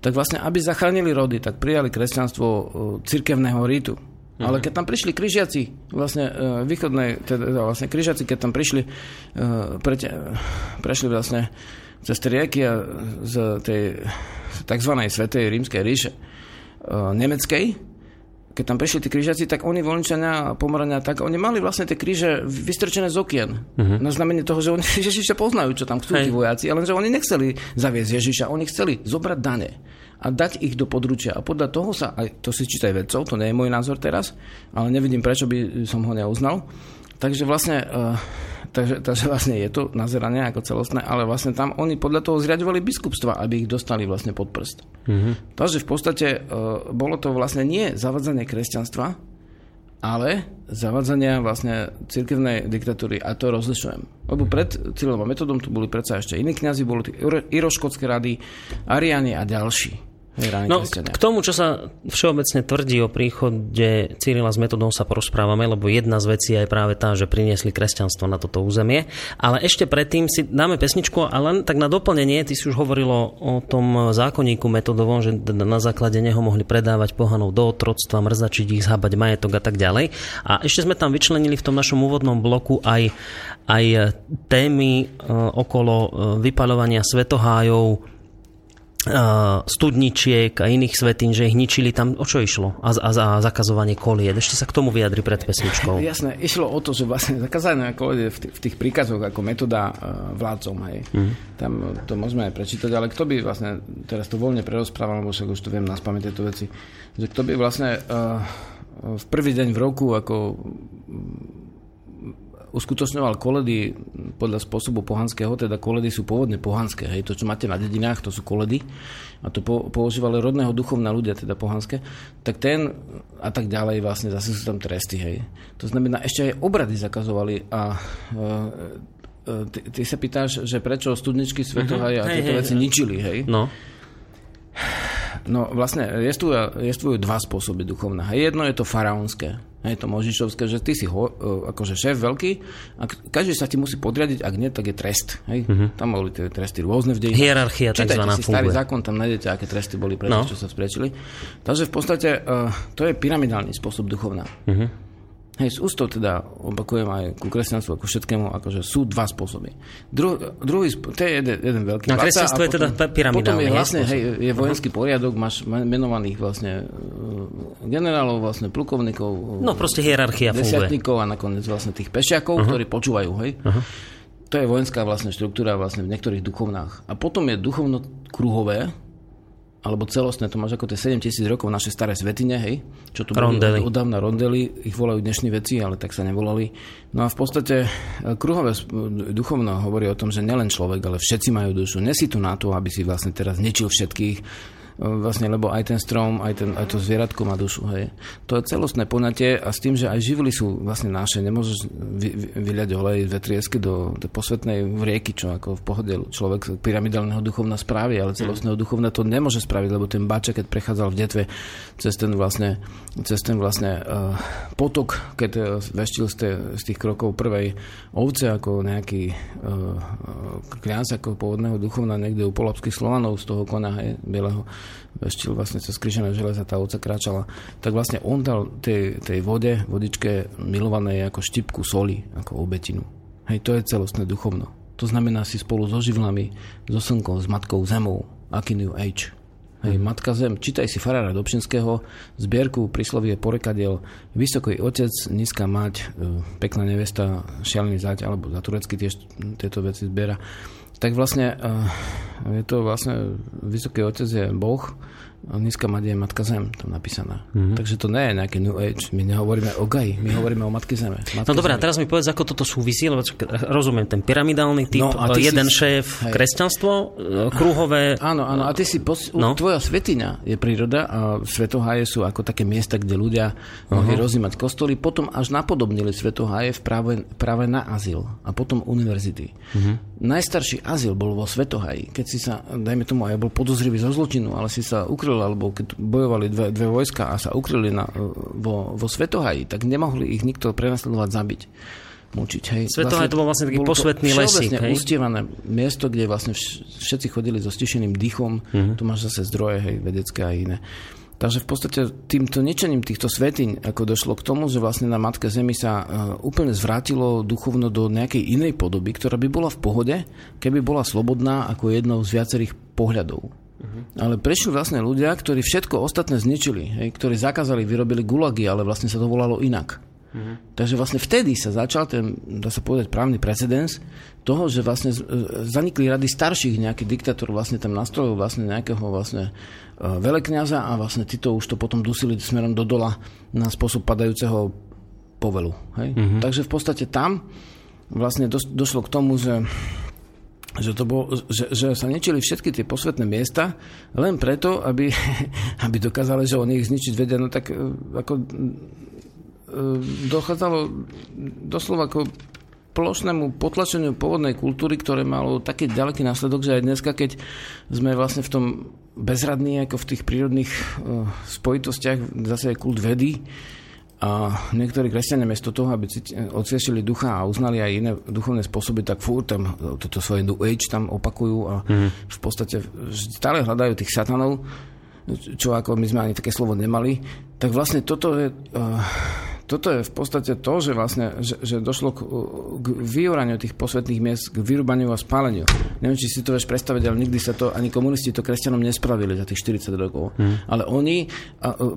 [SPEAKER 1] tak vlastne, aby zachránili rody, tak prijali kresťanstvo e, cirkevného rítu Mm-hmm. Ale keď tam prišli križiaci, vlastne uh, východnej, teda, teda vlastne križiaci, keď tam prišli, uh, pre, prešli vlastne cez tie rieky a z tej tzv. Svetej rímskej ríše uh, nemeckej, keď tam prišli tí križiaci, tak oni voľničania a pomorania, tak oni mali vlastne tie kríže vystrčené z okien. Uh-huh. Na znamenie toho, že oni Ježiša poznajú, čo tam chcú tí vojaci, ale že oni nechceli zaviesť Ježiša, oni chceli zobrať dane a dať ich do područia. A podľa toho sa, aj to si čítaj vedcov, to nie je môj názor teraz, ale nevidím, prečo by som ho neuznal. Takže vlastne, uh, takže, takže vlastne je to nazeranie ako celostné, ale vlastne tam oni podľa toho zriadovali biskupstva, aby ich dostali vlastne pod prst. Mm-hmm. Takže v podstate uh, bolo to vlastne nie zavadzanie kresťanstva, ale zavadzania vlastne cirkevnej diktatúry a to rozlišujem. Lebo pred cieľom metodom tu boli predsa ešte iní kňazi, boli Iroškotské rady, Ariani a ďalší.
[SPEAKER 2] No, k tomu, čo sa všeobecne tvrdí o príchode Cyrila s metodou sa porozprávame, lebo jedna z vecí je práve tá, že priniesli kresťanstvo na toto územie. Ale ešte predtým si dáme pesničku a len tak na doplnenie, ty si už hovorilo o tom zákonníku metodovom, že na základe neho mohli predávať pohanov do otroctva, mrzačiť ich, zhábať majetok a tak ďalej. A ešte sme tam vyčlenili v tom našom úvodnom bloku aj, aj témy e, okolo e, vypaľovania svetohájov, studničiek a iných svetín, že ich ničili tam, o čo išlo? A, a, a zakazovanie koliet. Ešte sa k tomu vyjadri pred pesničkou.
[SPEAKER 1] Jasné, išlo o to, že vlastne zakazanie koliet v, tých, v tých príkazoch ako metóda vládcom, hej. Mm. Tam to môžeme aj prečítať, ale kto by vlastne, teraz to voľne prerozprával, lebo však už to viem na tieto veci, že kto by vlastne uh, v prvý deň v roku ako uskutočňoval koledy podľa spôsobu pohanského, teda koledy sú pôvodne pohanské, hej, to čo máte na dedinách, to sú koledy a to po, používali rodného duchovná ľudia, teda pohanské, tak ten a tak ďalej vlastne zase sú tam tresty, hej. To znamená, ešte aj obrady zakazovali a e, e ty, ty sa pýtáš, že prečo studničky svetohaje uh-huh. a tieto hej, veci hej. ničili, hej?
[SPEAKER 2] No.
[SPEAKER 1] No vlastne jestvujú dva spôsoby duchovná. Jedno je to faraónske, je to Možišovské, že ty si ho, e, akože šéf veľký a každý sa ti musí podriadiť, ak nie, tak je trest. Hej? Uh-huh. Tam boli tie tresty rôzne v dejinách.
[SPEAKER 2] Hierarchia
[SPEAKER 1] Čítajte si starý zákon, tam nájdete, aké tresty boli pre no. čo sa vzpriečili. Takže v podstate uh, to je pyramidálny spôsob duchovná. Uh-huh. Hej, z ústov teda opakujem aj ku kresťanstvu, ako všetkému, akože sú dva spôsoby. Dru, druhý, to je jeden, jeden veľký
[SPEAKER 2] Na kresťanstvo je teda pyramidálne.
[SPEAKER 1] Potom je vlastne, hej, je vojenský poriadok, máš menovaných vlastne uh, generálov, vlastne plukovníkov.
[SPEAKER 2] No proste hierarchia
[SPEAKER 1] Desiatníkov a nakoniec vlastne tých pešiakov, uh-huh. ktorí počúvajú, hej. Uh-huh. To je vojenská vlastne štruktúra vlastne v niektorých duchovnách. A potom je duchovno kruhové, a alebo celostné, to máš ako tie 7 tisíc rokov naše staré svetine, hej, čo tu
[SPEAKER 2] Rondely.
[SPEAKER 1] boli odávna rondely, ich volajú dnešní veci, ale tak sa nevolali. No a v podstate e, kruhové sp- duchovno hovorí o tom, že nielen človek, ale všetci majú dušu. Nesi tu na to, aby si vlastne teraz ničil všetkých, vlastne, lebo aj ten strom, aj, ten, aj to zvieratko má dušu. Hej. To je celostné poňatie a s tým, že aj živly sú vlastne naše, nemôžeš vy, vy, vyliať olej dve triesky do, do posvetnej rieky, čo ako v pohode človek pyramidálneho duchovna spraví, ale celostného duchovna to nemôže spraviť, lebo ten bača, keď prechádzal v detve cez ten vlastne, cez ten vlastne uh, potok, keď uh, veštil z, te, z tých krokov prvej ovce ako nejaký uh, kňaz ako pôvodného duchovna niekde u polapských Slovanov z toho kona hej, bieleho, veštil vlastne cez križené železa, tá ovca kráčala, tak vlastne on dal tej, tej vode, vodičke milovanej ako štipku soli, ako obetinu. Hej, to je celostné duchovno. To znamená si spolu so živlami, so slnkom, s matkou zemou, aký new age. Hej, Matka Zem, čítaj si Farára Dobšinského, zbierku príslovie porekadiel, Vysoký otec, nízka mať, e, pekná nevesta, šialený zať, alebo za turecky tiež tieto veci zbiera. Tak vlastne e, je to vlastne Vysoký otec je Boh, a nízka mať je Matka Zem, tam napísaná. Mm-hmm. Takže to nie je nejaké New Age, my nehovoríme o Gaji, my hovoríme o Matke Zeme. Matke
[SPEAKER 2] No dobré, a teraz mi povedz, ako toto súvisí, lebo rozumiem, ten pyramidálny typ,
[SPEAKER 1] No, a ty
[SPEAKER 2] jeden
[SPEAKER 1] si-
[SPEAKER 2] šéf,
[SPEAKER 1] hej.
[SPEAKER 2] kresťanstvo, e, kruhové...
[SPEAKER 1] Áno, áno, a ty si pos...
[SPEAKER 2] No.
[SPEAKER 1] no. tvoja svetiňa je príroda a svetoháje sú ako také miesta, kde ľudia mohli rozímať kostoly, potom až napodobnili svetoháje práve, práve na azyl a potom univerzity. Najstarší azyl bol vo svetoháji, keď si sa, dajme tomu, aj bol podozrivý zo zločinu, ale si sa ukryl, alebo keď bojovali dve, dve vojska a sa ukryli na, vo, vo svetoháji, tak nemohli ich nikto prenasledovať, zabiť mučiť. Hej.
[SPEAKER 2] Svetohaj to bol vlastne taký
[SPEAKER 1] bolo to
[SPEAKER 2] posvetný lesík, hej?
[SPEAKER 1] ustievané miesto, kde vlastne vš- všetci chodili so stišeným dýchom.
[SPEAKER 2] Mhm.
[SPEAKER 1] Tu máš zase zdroje, hej, vedecké a iné. Takže v podstate týmto ničením týchto svetiň, ako došlo k tomu, že vlastne na Matke Zemi sa uh, úplne zvrátilo duchovno do nejakej inej podoby, ktorá by bola v pohode, keby bola slobodná ako jednou z viacerých pohľadov. Ale prišli vlastne ľudia, ktorí všetko ostatné zničili, hej, ktorí zakázali, vyrobili gulagy, ale vlastne sa to volalo inak. Takže vlastne vtedy sa začal ten, dá sa povedať, právny precedens toho, že vlastne e, zanikli rady starších, nejaký diktátor vlastne tam nastrojil vlastne nejakého vlastne e, veľekňaza a vlastne títo už to potom dusili smerom do dola na spôsob padajúceho povelu. Hej? Takže v podstate tam vlastne dos, došlo k tomu, že že, to bol, že, že sa ničili všetky tie posvetné miesta len preto, aby, aby dokázali, že oni ich zničiť vedia, no tak e, ako dochádzalo doslova ako plošnému potlačeniu pôvodnej kultúry, ktoré malo taký ďaleký následok, že aj dneska, keď sme vlastne v tom bezradní, ako v tých prírodných uh, spojitostiach, zase je kult vedy, a niektorí kresťania miesto toho, aby odsviešili ducha a uznali aj iné duchovné spôsoby, tak furt tam e, toto svoje New Age tam opakujú a mm. v podstate stále hľadajú tých satanov, čo ako my sme ani také slovo nemali. Tak vlastne toto je, uh, toto je v podstate to, že vlastne že, že došlo k, k vyúraniu tých posvetných miest, k vyrúbaniu a spáleniu. Neviem, či si to vieš predstaviť, ale nikdy sa to, ani komunisti to kresťanom nespravili za tých 40 rokov. Hmm. Ale oni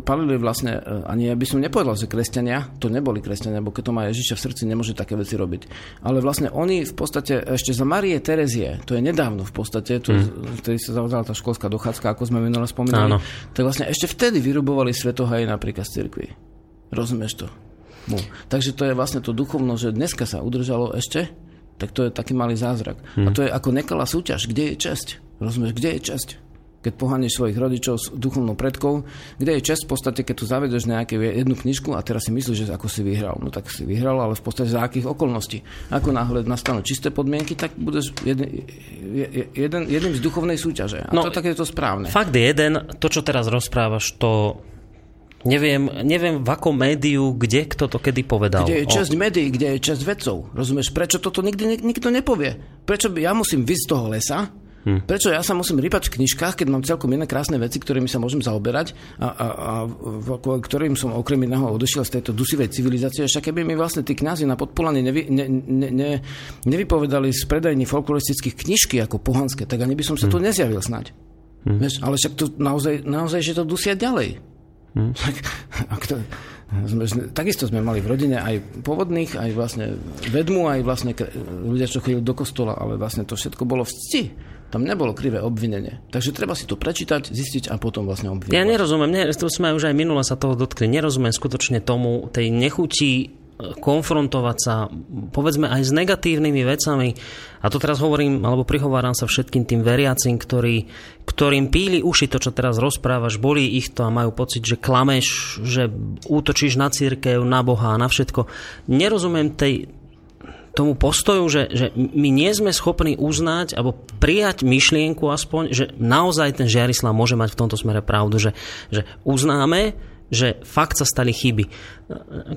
[SPEAKER 1] palili vlastne, e, ani ja by som nepovedal, že kresťania, to neboli kresťania, bo keď to má Ježiša v srdci, nemôže také veci robiť. Ale vlastne oni v podstate ešte za Marie Terezie, to je nedávno v podstate, to, hmm. vtedy sa zavodala tá školská dochádzka, ako sme minule spomínali,
[SPEAKER 2] Áno.
[SPEAKER 1] tak vlastne ešte vtedy vyrubovali svetohaje napríklad z cirkvi. Rozumieš to? No. Takže to je vlastne to duchovno, že dneska sa udržalo ešte, tak to je taký malý zázrak. Hmm. A to je ako nekalá súťaž. Kde je česť? Rozumieš, kde je česť? Keď pohánieš svojich rodičov s duchovnou predkou, kde je česť v podstate, keď tu zavedeš nejakú jednu knižku a teraz si myslíš, že ako si vyhral. No tak si vyhral, ale v podstate za akých okolností. Ako náhle nastanú čisté podmienky, tak budeš jeden, jeden, jedným z duchovnej súťaže. A
[SPEAKER 2] No,
[SPEAKER 1] to tak je to správne.
[SPEAKER 2] Fakt je jeden, to, čo teraz rozprávaš, to neviem, neviem v akom médiu, kde, kto to kedy povedal.
[SPEAKER 1] Kde je
[SPEAKER 2] O-
[SPEAKER 1] časť médií, kde je časť vedcov. Rozumieš, prečo toto nikdy nik- nikto nepovie? Prečo by ja musím vyjsť z toho lesa? Hm. Prečo ja sa musím rypať v knižkách, keď mám celkom iné krásne veci, ktorými sa môžem zaoberať a, a, a v- ktorým som okrem iného odešiel z tejto dusivej civilizácie. Však keby mi vlastne tí kňazi na podpolaní nevy, ne, ne, ne, nevypovedali z predajní folkloristických knižky ako pohanské, tak ani by som sa tu nezjavil snať. Vieš, ale však to naozaj, naozaj, že to dusia ďalej. Tak, ak to, sme, takisto sme mali v rodine aj pôvodných, aj vlastne vedmu, aj vlastne ľudia, čo chodili do kostola, ale vlastne to všetko bolo v cti. Tam nebolo krivé obvinenie. Takže treba si to prečítať, zistiť a potom vlastne obvinovať.
[SPEAKER 2] Ja nerozumiem, ne, to sme už aj minule sa toho dotkli, nerozumiem skutočne tomu, tej nechutí konfrontovať sa, povedzme aj s negatívnymi vecami. A to teraz hovorím, alebo prihováram sa všetkým tým veriacim, ktorí, ktorým píli uši to, čo teraz rozprávaš, bolí ich to a majú pocit, že klameš, že útočíš na církev, na Boha, na všetko. Nerozumiem tej, tomu postoju, že, že my nie sme schopní uznať alebo prijať myšlienku aspoň, že naozaj ten Žiarislav môže mať v tomto smere pravdu, že, že uznáme, že fakt sa stali chyby.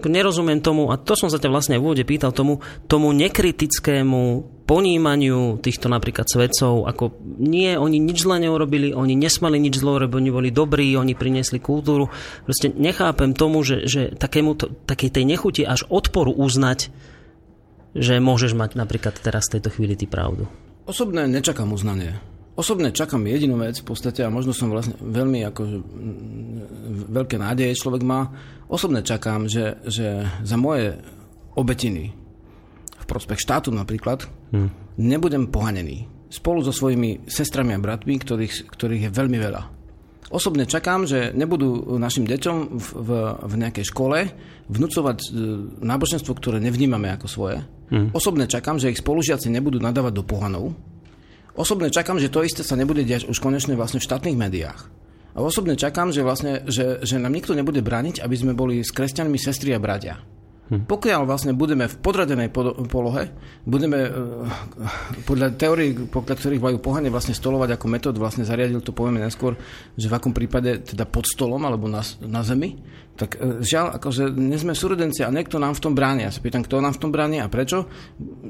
[SPEAKER 2] Nerozumiem tomu, a to som sa ťa vlastne v úvode pýtal, tomu, tomu nekritickému ponímaniu týchto napríklad svedcov, ako nie, oni nič zle neurobili, oni nesmali nič zle urobiť, oni boli dobrí, oni priniesli kultúru. Proste nechápem tomu, že, že takému, takej tej nechuti až odporu uznať, že môžeš mať napríklad teraz v tejto chvíli ty pravdu.
[SPEAKER 1] Osobne nečakám uznanie osobne čakám jedinú vec v podstate a možno som vlastne veľmi ako veľké nádeje človek má. Osobne čakám, že, že za moje obetiny v prospech štátu napríklad hmm. nebudem pohanený. Spolu so svojimi sestrami a bratmi, ktorých, ktorých je veľmi veľa. Osobne čakám, že nebudú našim deťom v, v, v nejakej škole vnúcovať e, náboženstvo, ktoré nevnímame ako svoje. Hmm. Osobne čakám, že ich spolužiaci nebudú nadávať do pohanov, Osobne čakám, že to isté sa nebude diať už konečne vlastne v štátnych médiách. A osobne čakám, že, vlastne, že, že nám nikto nebude brániť, aby sme boli s kresťanmi sestri a bratia. Hm. Pokiaľ vlastne budeme v podradenej polohe, budeme eh, podľa teórií, podľa ktorých majú pohane vlastne stolovať ako metód, vlastne zariadil to povieme neskôr, že v akom prípade teda pod stolom alebo na, na zemi, tak eh, žiaľ, akože nie sme súrodenci a niekto nám v tom bráni. Ja sa pýtam, kto nám v tom bráni a prečo.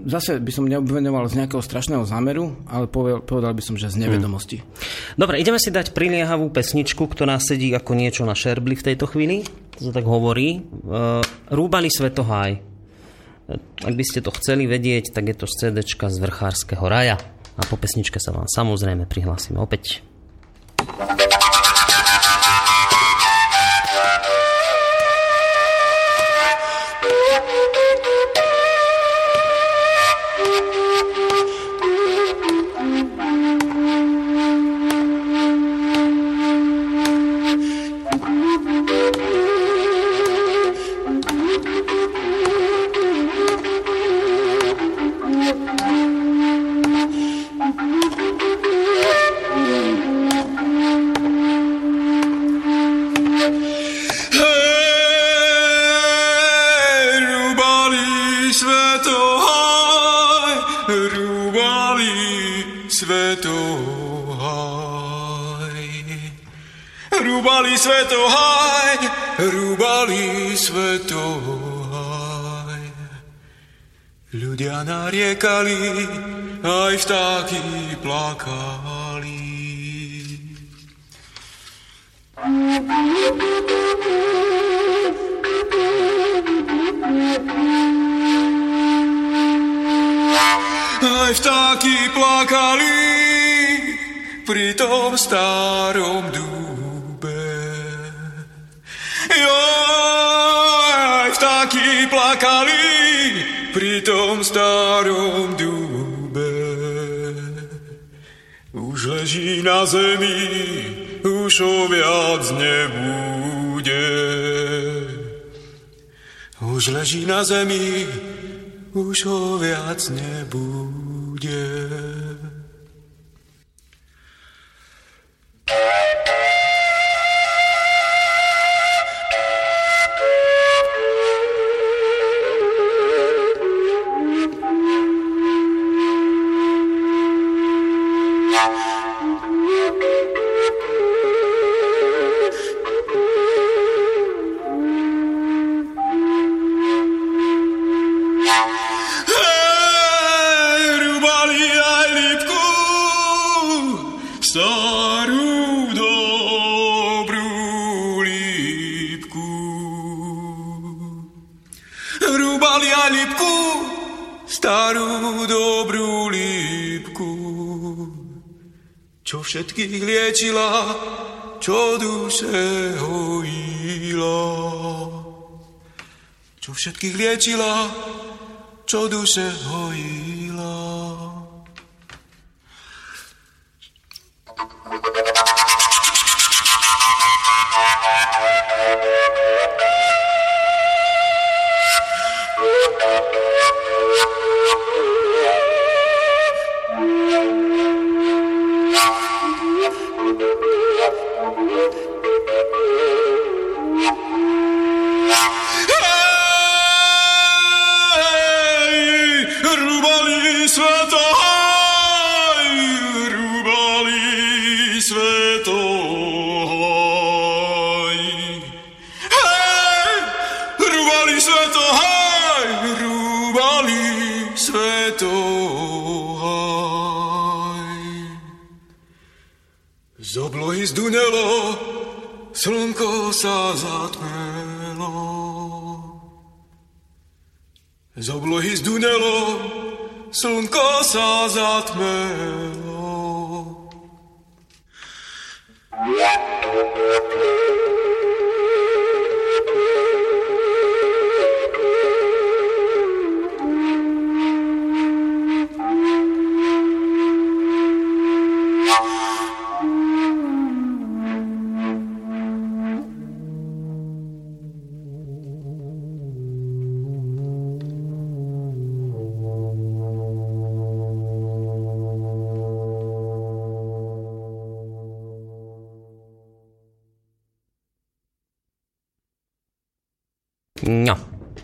[SPEAKER 1] Zase by som neobvenoval z nejakého strašného zámeru, ale povedal, povedal by som, že z nevedomosti.
[SPEAKER 2] Hmm. Dobre, ideme si dať priliehavú pesničku, ktorá sedí ako niečo na šerbli v tejto chvíli to sa tak hovorí, uh, rúbali Svetoháj. Ak by ste to chceli vedieť, tak je to z CD z Vrchárskeho raja. A po pesničke sa vám samozrejme prihlásime opäť.
[SPEAKER 3] Starom dúbe. Jo, aj vtáky plakali pri tom starom dúbe. Už leží na zemi, už ho viac nebude. Už leží na zemi, už ho viac nebude. Thank you. Všetkých liečila, čo duše hojila. Čo všetkých liečila, čo duše hojila.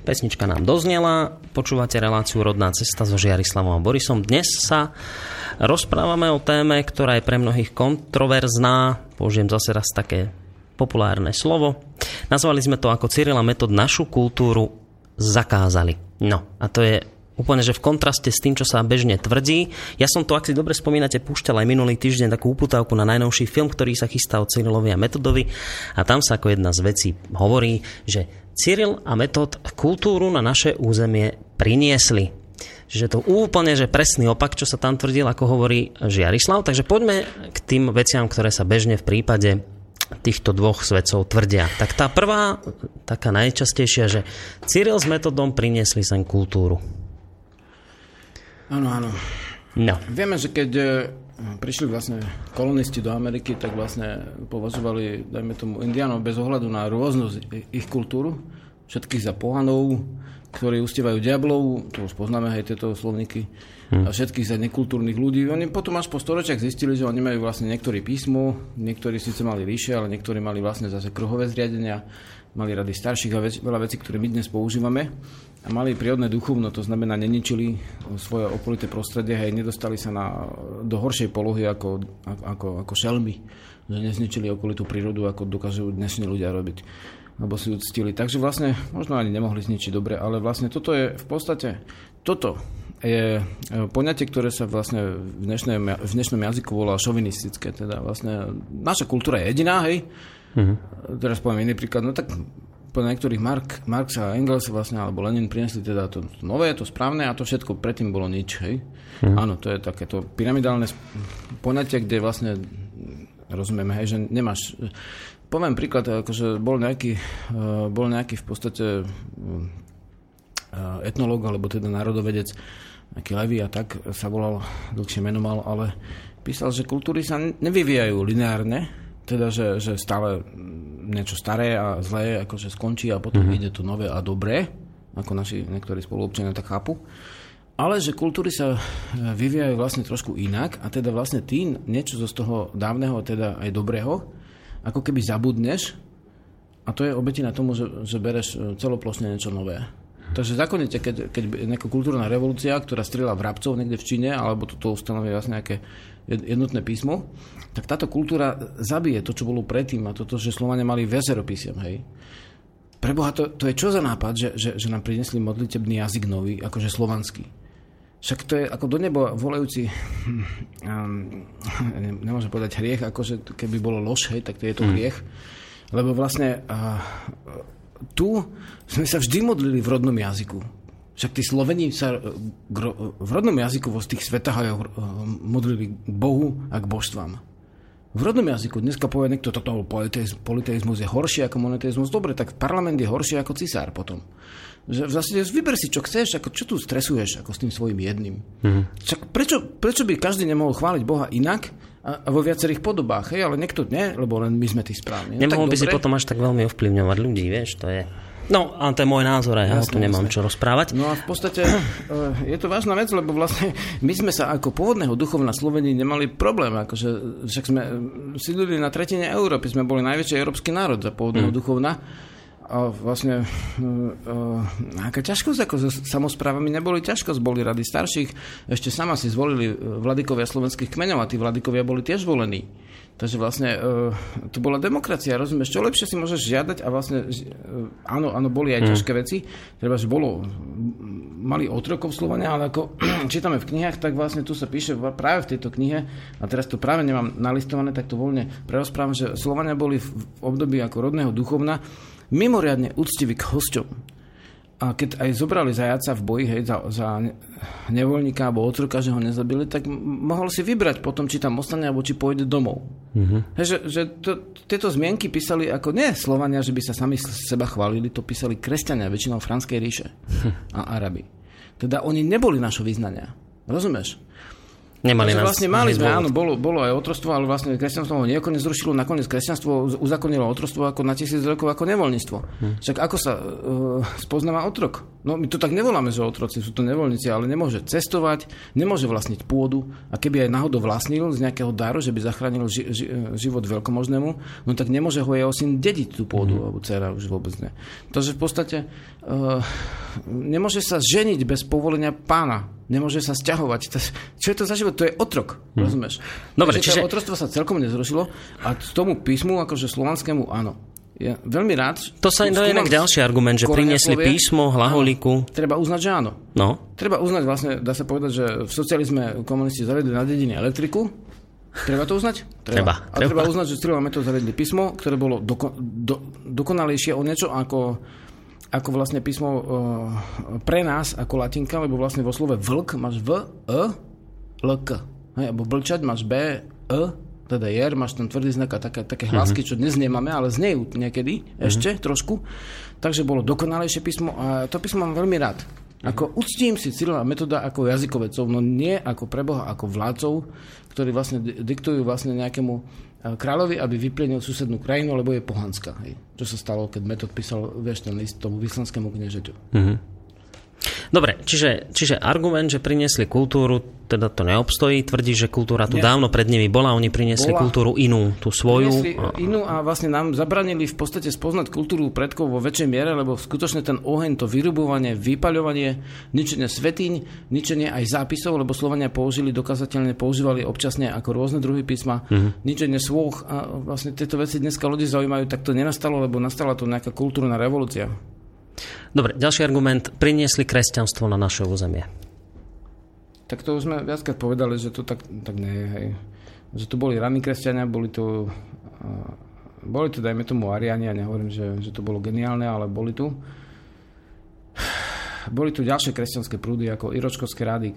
[SPEAKER 2] Pesnička nám doznela, počúvate reláciu Rodná cesta so Žiarislavom a Borisom. Dnes sa rozprávame o téme, ktorá je pre mnohých kontroverzná, použijem zase raz také populárne slovo. Nazvali sme to ako Cyrila Metod našu kultúru zakázali. No, a to je úplne, že v kontraste s tým, čo sa bežne tvrdí. Ja som to, ak si dobre spomínate, púšťal aj minulý týždeň takú uputávku na najnovší film, ktorý sa chystá od Cyrilovi a Metodovi a tam sa ako jedna z vecí hovorí, že Cyril a Metod kultúru na naše územie priniesli. Že to úplne, že presný opak, čo sa tam tvrdil, ako hovorí Žiarislav. Takže poďme k tým veciam, ktoré sa bežne v prípade týchto dvoch svedcov tvrdia. Tak tá prvá, taká najčastejšia, že Cyril s Metodom priniesli sem kultúru.
[SPEAKER 1] Áno, áno.
[SPEAKER 2] No.
[SPEAKER 1] Vieme, že keď e, prišli vlastne kolonisti do Ameriky, tak vlastne považovali, dajme tomu, indiánov bez ohľadu na rôznosť ich kultúru, všetkých za pohanov, ktorí ustievajú diablov, to už poznáme aj tieto slovníky, hmm. a všetkých za nekultúrnych ľudí. Oni potom až po storočiach zistili, že oni majú vlastne niektorí písmo, niektorí síce mali ríše, ale niektorí mali vlastne zase kruhové zriadenia, mali rady starších a vec, veľa vecí, ktoré my dnes používame a mali prírodné duchovno, to znamená neničili svoje okolité prostredie a nedostali sa na, do horšej polohy ako, ako, ako šelmy, že nezničili okolitú prírodu, ako dokážu dnešní ľudia robiť alebo si uctili. Takže vlastne možno ani nemohli zničiť dobre, ale vlastne toto je v podstate, toto je e, poňatie, ktoré sa vlastne v dnešnom, v dnešnom jazyku volá šovinistické. Teda vlastne naša kultúra je jediná, hej. Uh-huh. Teraz poviem iný príklad. No tak po niektorých Mark, Marx a Engels vlastne, alebo Lenin prinesli teda to nové, to správne a to všetko predtým bolo nič, hej? Hmm. Áno, to je takéto pyramidálne poňatie, kde vlastne rozumieme, hej, že nemáš... Poviem príklad, akože bol nejaký, eh, bol nejaký v podstate eh, etnológ, alebo teda národovedec, nejaký Levy a tak sa volal, dlhšie meno mal, ale písal, že kultúry sa nevyvíjajú lineárne, teda, že, že stále niečo staré a zlé akože skončí a potom mm-hmm. ide to nové a dobré, ako naši niektorí spoluobčania tak chápu. Ale že kultúry sa e, vyvíjajú vlastne trošku inak a teda vlastne ty niečo z toho dávneho, teda aj dobrého, ako keby zabudneš a to je obetina tomu, že, že bereš e, celoplošne niečo nové. Takže zákonite, keď, keď nejaká kultúrna revolúcia, ktorá strela vrabcov niekde v Číne, alebo toto ustanovuje vlastne nejaké jednotné písmo, tak táto kultúra zabije to, čo bolo predtým a toto, že Slovania mali viacero písiem, hej. Preboha, to, to je čo za nápad, že, že, že nám prinesli modlitebný jazyk nový, akože slovanský. Však to je ako do neba volajúci, um, nemôžem povedať hriech, akože keby bolo lož, hej, tak to je to mm. hriech. Lebo vlastne uh, tu sme sa vždy modlili v rodnom jazyku. Však tí Sloveni sa e, v rodnom jazyku vo tých svetách e, modlili k Bohu a k božstvám. V rodnom jazyku dneska povie niekto, toto politeizmus je horšie ako monoteizmus. Dobre, tak parlament je horšie ako cisár potom. Že v zásade vyber si, čo chceš, ako čo tu stresuješ ako s tým svojim jedným. Mm-hmm. Prečo, prečo by každý nemohol chváliť Boha inak a, a vo viacerých podobách, hej, ale niekto nie, lebo len my sme tí správni.
[SPEAKER 2] No, Nemohol by dobre. si potom až tak veľmi ovplyvňovať ľudí, vieš, to je... No, ale to je môj názor, ja jasne, tu nemám jasne. čo rozprávať.
[SPEAKER 1] No a v podstate eh, je to vážna vec, lebo vlastne my sme sa ako pôvodného duchovna Slovenii nemali problém, akože však sme sídlili na tretine Európy, sme boli najväčší európsky národ za pôvodného mm. duchovna a vlastne uh, aká ťažkosť, ako so samozprávami neboli ťažkosť, boli rady starších, ešte sama si zvolili vladikovia slovenských kmeňov a tí vladikovia boli tiež volení. Takže vlastne uh, to bola demokracia, rozumieš? Čo lepšie si môžeš žiadať a vlastne, uh, áno, áno, boli aj mm. ťažké veci, treba, že bolo, mali otrokov Slovania, ale ako čítame v knihách, tak vlastne tu sa píše práve v tejto knihe, a teraz to práve nemám nalistované, tak to voľne prerozprávam, že Slovania boli v období ako rodného duchovna mimoriadne úctiví k hosťom a keď aj zobrali zajaca v boji hej, za, za nevoľníka alebo otroka, že ho nezabili, tak mohol si vybrať potom, či tam ostane alebo či pôjde domov. Mm-hmm. Hej, že, že to, tieto zmienky písali ako nie Slovania, že by sa sami seba chválili, to písali kresťania, väčšinou Franskej ríše hm. a Arabi. Teda oni neboli našho vyznania. Rozumieš?
[SPEAKER 2] Nemali nás,
[SPEAKER 1] vlastne mali sme, áno, bolo, bolo aj otrostvo, ale vlastne kresťanstvo ho nejako nezrušilo, nakoniec kresťanstvo uzakonilo otrostvo ako na tisíc rokov ako nevoľníctvo. Hm. Však ako sa uh, spoznáva otrok? No my to tak nevoláme, že otroci sú to nevoľníci, ale nemôže cestovať, nemôže vlastniť pôdu a keby aj náhodou vlastnil z nejakého daru, že by zachránil ži, ži, život veľkomožnému, no tak nemôže ho jeho syn dediť tú pôdu, hm. alebo dcera už vôbec ne. Takže v podstate uh, nemôže sa ženiť bez povolenia pána nemôže sa sťahovať. Čo je to za život? To je otrok, hmm. rozumieš?
[SPEAKER 2] Dobre, čiže...
[SPEAKER 1] otrostvo sa celkom nezrušilo a k tomu písmu, akože slovanskému, áno. Ja veľmi rád...
[SPEAKER 2] To sa je inak ďalší argument, že priniesli slovie, písmo, hlaholiku.
[SPEAKER 1] Treba uznať, že áno.
[SPEAKER 2] No.
[SPEAKER 1] Treba uznať vlastne, dá sa povedať, že v socializme komunisti zavedli na dedine elektriku. Treba to uznať?
[SPEAKER 2] Treba.
[SPEAKER 1] treba. A treba uznať, že strieľa metód zavedli písmo, ktoré bolo doko, do, dokonalejšie o niečo ako ako vlastne písmo uh, pre nás, ako latinka, lebo vlastne vo slove vlk máš v, e, l, k. Hej, alebo blčať máš b, e, teda jer, máš ten tvrdý znak a také, také hlasky, mm-hmm. čo dnes nemáme, ale znejú niekedy mm-hmm. ešte trošku. Takže bolo dokonalejšie písmo a to písmo mám veľmi rád. Ako uctím si Cyrila metoda ako jazykovecov, no nie ako preboha, ako vládcov, ktorí vlastne diktujú vlastne nejakému kráľovi, aby vyplienil susednú krajinu, lebo je pohanská. Hej. Čo sa stalo, keď Metod písal vieš, ten list tomu vyslanskému kniežeťu. Mm-hmm.
[SPEAKER 2] Dobre, čiže, čiže argument, že priniesli kultúru, teda to neobstojí. Tvrdí, že kultúra tu Nie. dávno pred nimi bola, oni priniesli bola. kultúru inú, tú svoju.
[SPEAKER 1] A... inú a vlastne nám zabranili v podstate spoznať kultúru predkov vo väčšej miere, lebo skutočne ten oheň, to vyrubovanie, vypaľovanie, ničenie svetiň, ničenie aj zápisov, lebo Slovania použili, dokazateľne používali občasne ako rôzne druhy písma, mm-hmm. ničenie svôch a vlastne tieto veci dneska ľudí zaujímajú, tak to nenastalo, lebo nastala to nejaká kultúrna revolúcia.
[SPEAKER 2] Dobre, ďalší argument. Priniesli kresťanstvo na naše územie.
[SPEAKER 1] Tak to už sme viackrát povedali, že to tak, tak nie je. Hej. Že tu boli raní kresťania, boli tu, boli tu, dajme tomu, Ariani, ja nehovorím, že, že to bolo geniálne, ale boli tu. Boli tu ďalšie kresťanské prúdy, ako Iročkovské rady.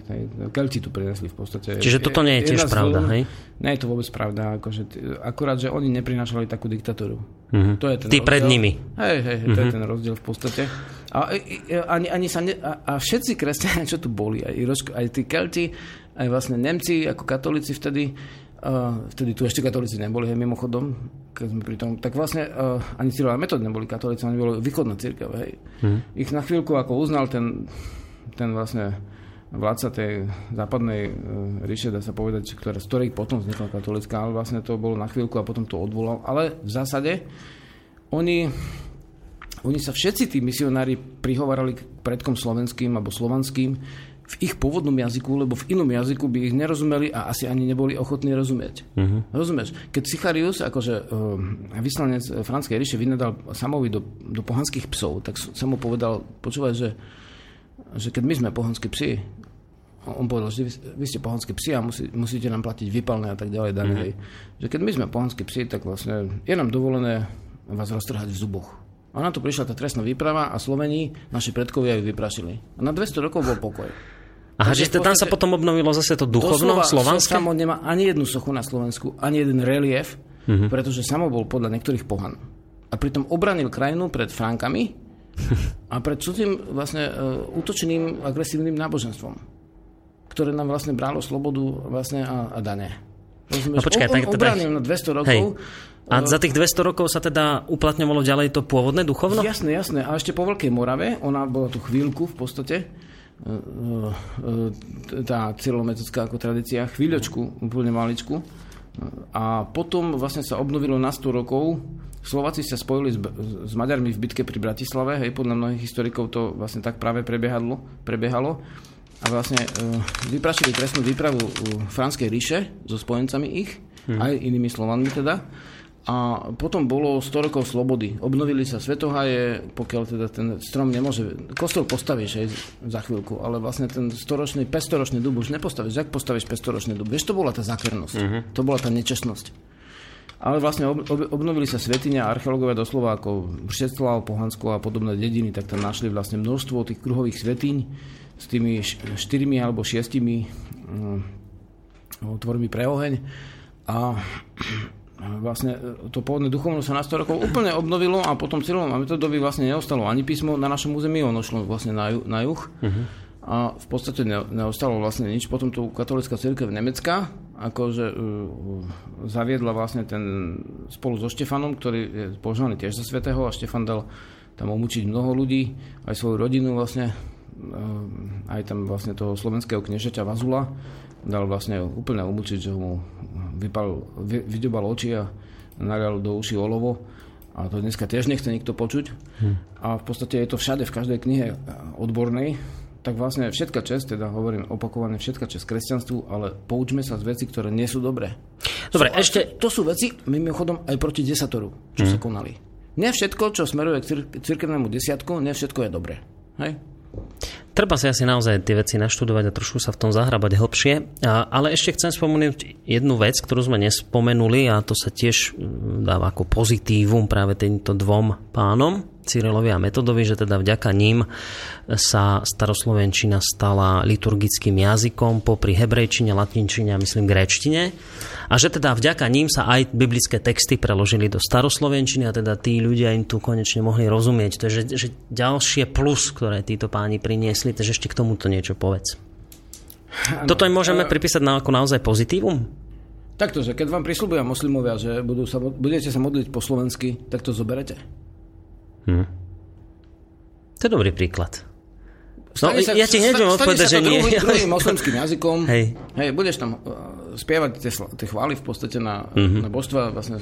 [SPEAKER 1] Kelti tu prinesli v podstate.
[SPEAKER 2] Čiže toto nie je tiež pravda, hej?
[SPEAKER 1] Nie je to vôbec pravda. Akože, akurát, že oni neprinášali takú diktatúru.
[SPEAKER 2] Uh-huh. To je ten Tí rozdiel. pred nimi.
[SPEAKER 1] Hej, hej, to je mhm. ten rozdiel v podstate. A, ani, ani sa ne, a, a všetci kresťania, čo tu boli, aj, Iročko, aj tí Kelti, aj vlastne Nemci ako katolíci vtedy, Uh, vtedy tu ešte katolíci neboli, hej, mimochodom, keď sme pri tom, tak vlastne uh, ani Cyril Metod neboli katolíci, oni boli východná církev, hej. Hmm. Ich na chvíľku ako uznal ten, ten vlastne vládca tej západnej uh, ríše, dá sa povedať, ktorá, z ktorej potom vznikla katolická, ale vlastne to bolo na chvíľku a potom to odvolal. Ale v zásade oni, oni sa všetci tí misionári prihovarali k predkom slovenským alebo slovanským, v ich pôvodnom jazyku, lebo v inom jazyku by ich nerozumeli a asi ani neboli ochotní rozumieť. Uh-huh. Rozumieš? Keď Sicharius, akože uh, vyslanec Franskej ríše, vynadal Samovi do, do pohanských psov, tak mu povedal, počúvaj, že, že keď my sme pohanskí psi, on povedal, že vy, vy ste pohanskí psi a musí, musíte nám platiť vypalné a tak ďalej. Uh-huh. Že keď my sme pohanskí psi, tak vlastne je nám dovolené vás roztrhať v zuboch. A na to prišla tá trestná výprava a Slovení, naši predkovia ju vyprašili. A na 200 rokov bol pokoj.
[SPEAKER 2] Aha, že tam sa potom obnovilo zase to duchovno slovanské?
[SPEAKER 1] Samo nemá ani jednu sochu na Slovensku, ani jeden relief, uh-huh. pretože samo bol podľa niektorých pohan. A pritom obranil krajinu pred Frankami a pred cudzím vlastne uh, útočným agresívnym náboženstvom, ktoré nám vlastne bralo slobodu vlastne a, a dane.
[SPEAKER 2] Rozumieš? No počkaj, on,
[SPEAKER 1] on tak, obranil na 200 rokov. Hej
[SPEAKER 2] a za tých 200 rokov sa teda uplatňovalo ďalej to pôvodné duchovno?
[SPEAKER 1] Jasné, jasné. A ešte po Veľkej Morave, ona bola tu chvíľku v podstate, e, e, tá cyrilometodická ako tradícia, chvíľočku, úplne maličku, A potom vlastne sa obnovilo na 100 rokov. Slováci sa spojili s, s Maďarmi v bitke pri Bratislave, hej, podľa mnohých historikov to vlastne tak práve prebiehalo. prebiehalo. A vlastne e, vyprašili trestnú výpravu Franskej ríše so spojencami ich, hmm. aj inými Slovanmi teda. A potom bolo 100 rokov slobody. Obnovili sa svetohaje, pokiaľ teda ten strom nemôže... Kostol postavíš aj za chvíľku, ale vlastne ten storočný, pestoročný dub už nepostavíš. Jak postavíš pestoročný dub? Vieš, to bola tá zákernosť. Uh-huh. To bola tá nečestnosť. Ale vlastne ob, ob, obnovili sa svetiňa a archeológovia doslova ako Všetslav, Pohansko a podobné dediny, tak tam našli vlastne množstvo tých kruhových svetiň s tými štyrmi alebo šiestimi um, otvormi pre oheň. A vlastne e, to pôvodné duchovno sa na 100 rokov úplne obnovilo a potom celom a metodovi vlastne neostalo ani písmo na našom území, ono šlo vlastne na, ju, na juh. Uh-huh. A v podstate ne, neostalo vlastne nič. Potom tu katolická církev Nemecka akože uh, zaviedla vlastne ten spolu so Štefanom, ktorý je požívaný tiež za svetého a Štefan dal tam omúčiť mnoho ľudí, aj svoju rodinu vlastne, uh, aj tam vlastne toho slovenského kniežaťa Vazula dal vlastne úplne umúčiť, že mu vypal, vy, vydobal oči a nalial do uši olovo. A to dneska tiež nechce nikto počuť. Hm. A v podstate je to všade, v každej knihe odbornej. Tak vlastne všetka čest, teda hovorím opakovane, všetka čest kresťanstvu, ale poučme sa z veci, ktoré nie sú dobré.
[SPEAKER 2] Dobre,
[SPEAKER 1] sú,
[SPEAKER 2] ešte...
[SPEAKER 1] To sú veci, mimochodom, aj proti desatoru, čo hm. sa konali. Nie všetko, čo smeruje k cir- cirkevnému desiatku, nie všetko je dobré. Hej?
[SPEAKER 2] Treba si asi naozaj tie veci naštudovať a trošku sa v tom zahrabať hlbšie. Ale ešte chcem spomenúť jednu vec, ktorú sme nespomenuli a to sa tiež mm, dáva ako pozitívum práve týmto dvom pánom. Cyrilovi a Metodovi, že teda vďaka ním sa staroslovenčina stala liturgickým jazykom popri hebrejčine, latinčine a myslím gréčtine. A že teda vďaka ním sa aj biblické texty preložili do staroslovenčiny a teda tí ľudia im tu konečne mohli rozumieť. To je že, že ďalšie plus, ktoré títo páni priniesli, takže ešte k tomuto niečo povedz. Ano, Toto im môžeme pripísať na, ako naozaj pozitívum?
[SPEAKER 1] Takto, že keď vám prislúbujú moslimovia, že budú sa, budete sa modliť po slovensky, tak to zoberete.
[SPEAKER 2] Hm. To je dobrý príklad. No, sa, ja ti hneď odpovedať, že nie.
[SPEAKER 1] Druhý, druhým moslimským jazykom. Hej. Hej, budeš tam uh, spievať tie, tie chvály v podstate na, uh-huh. na božstva vlastne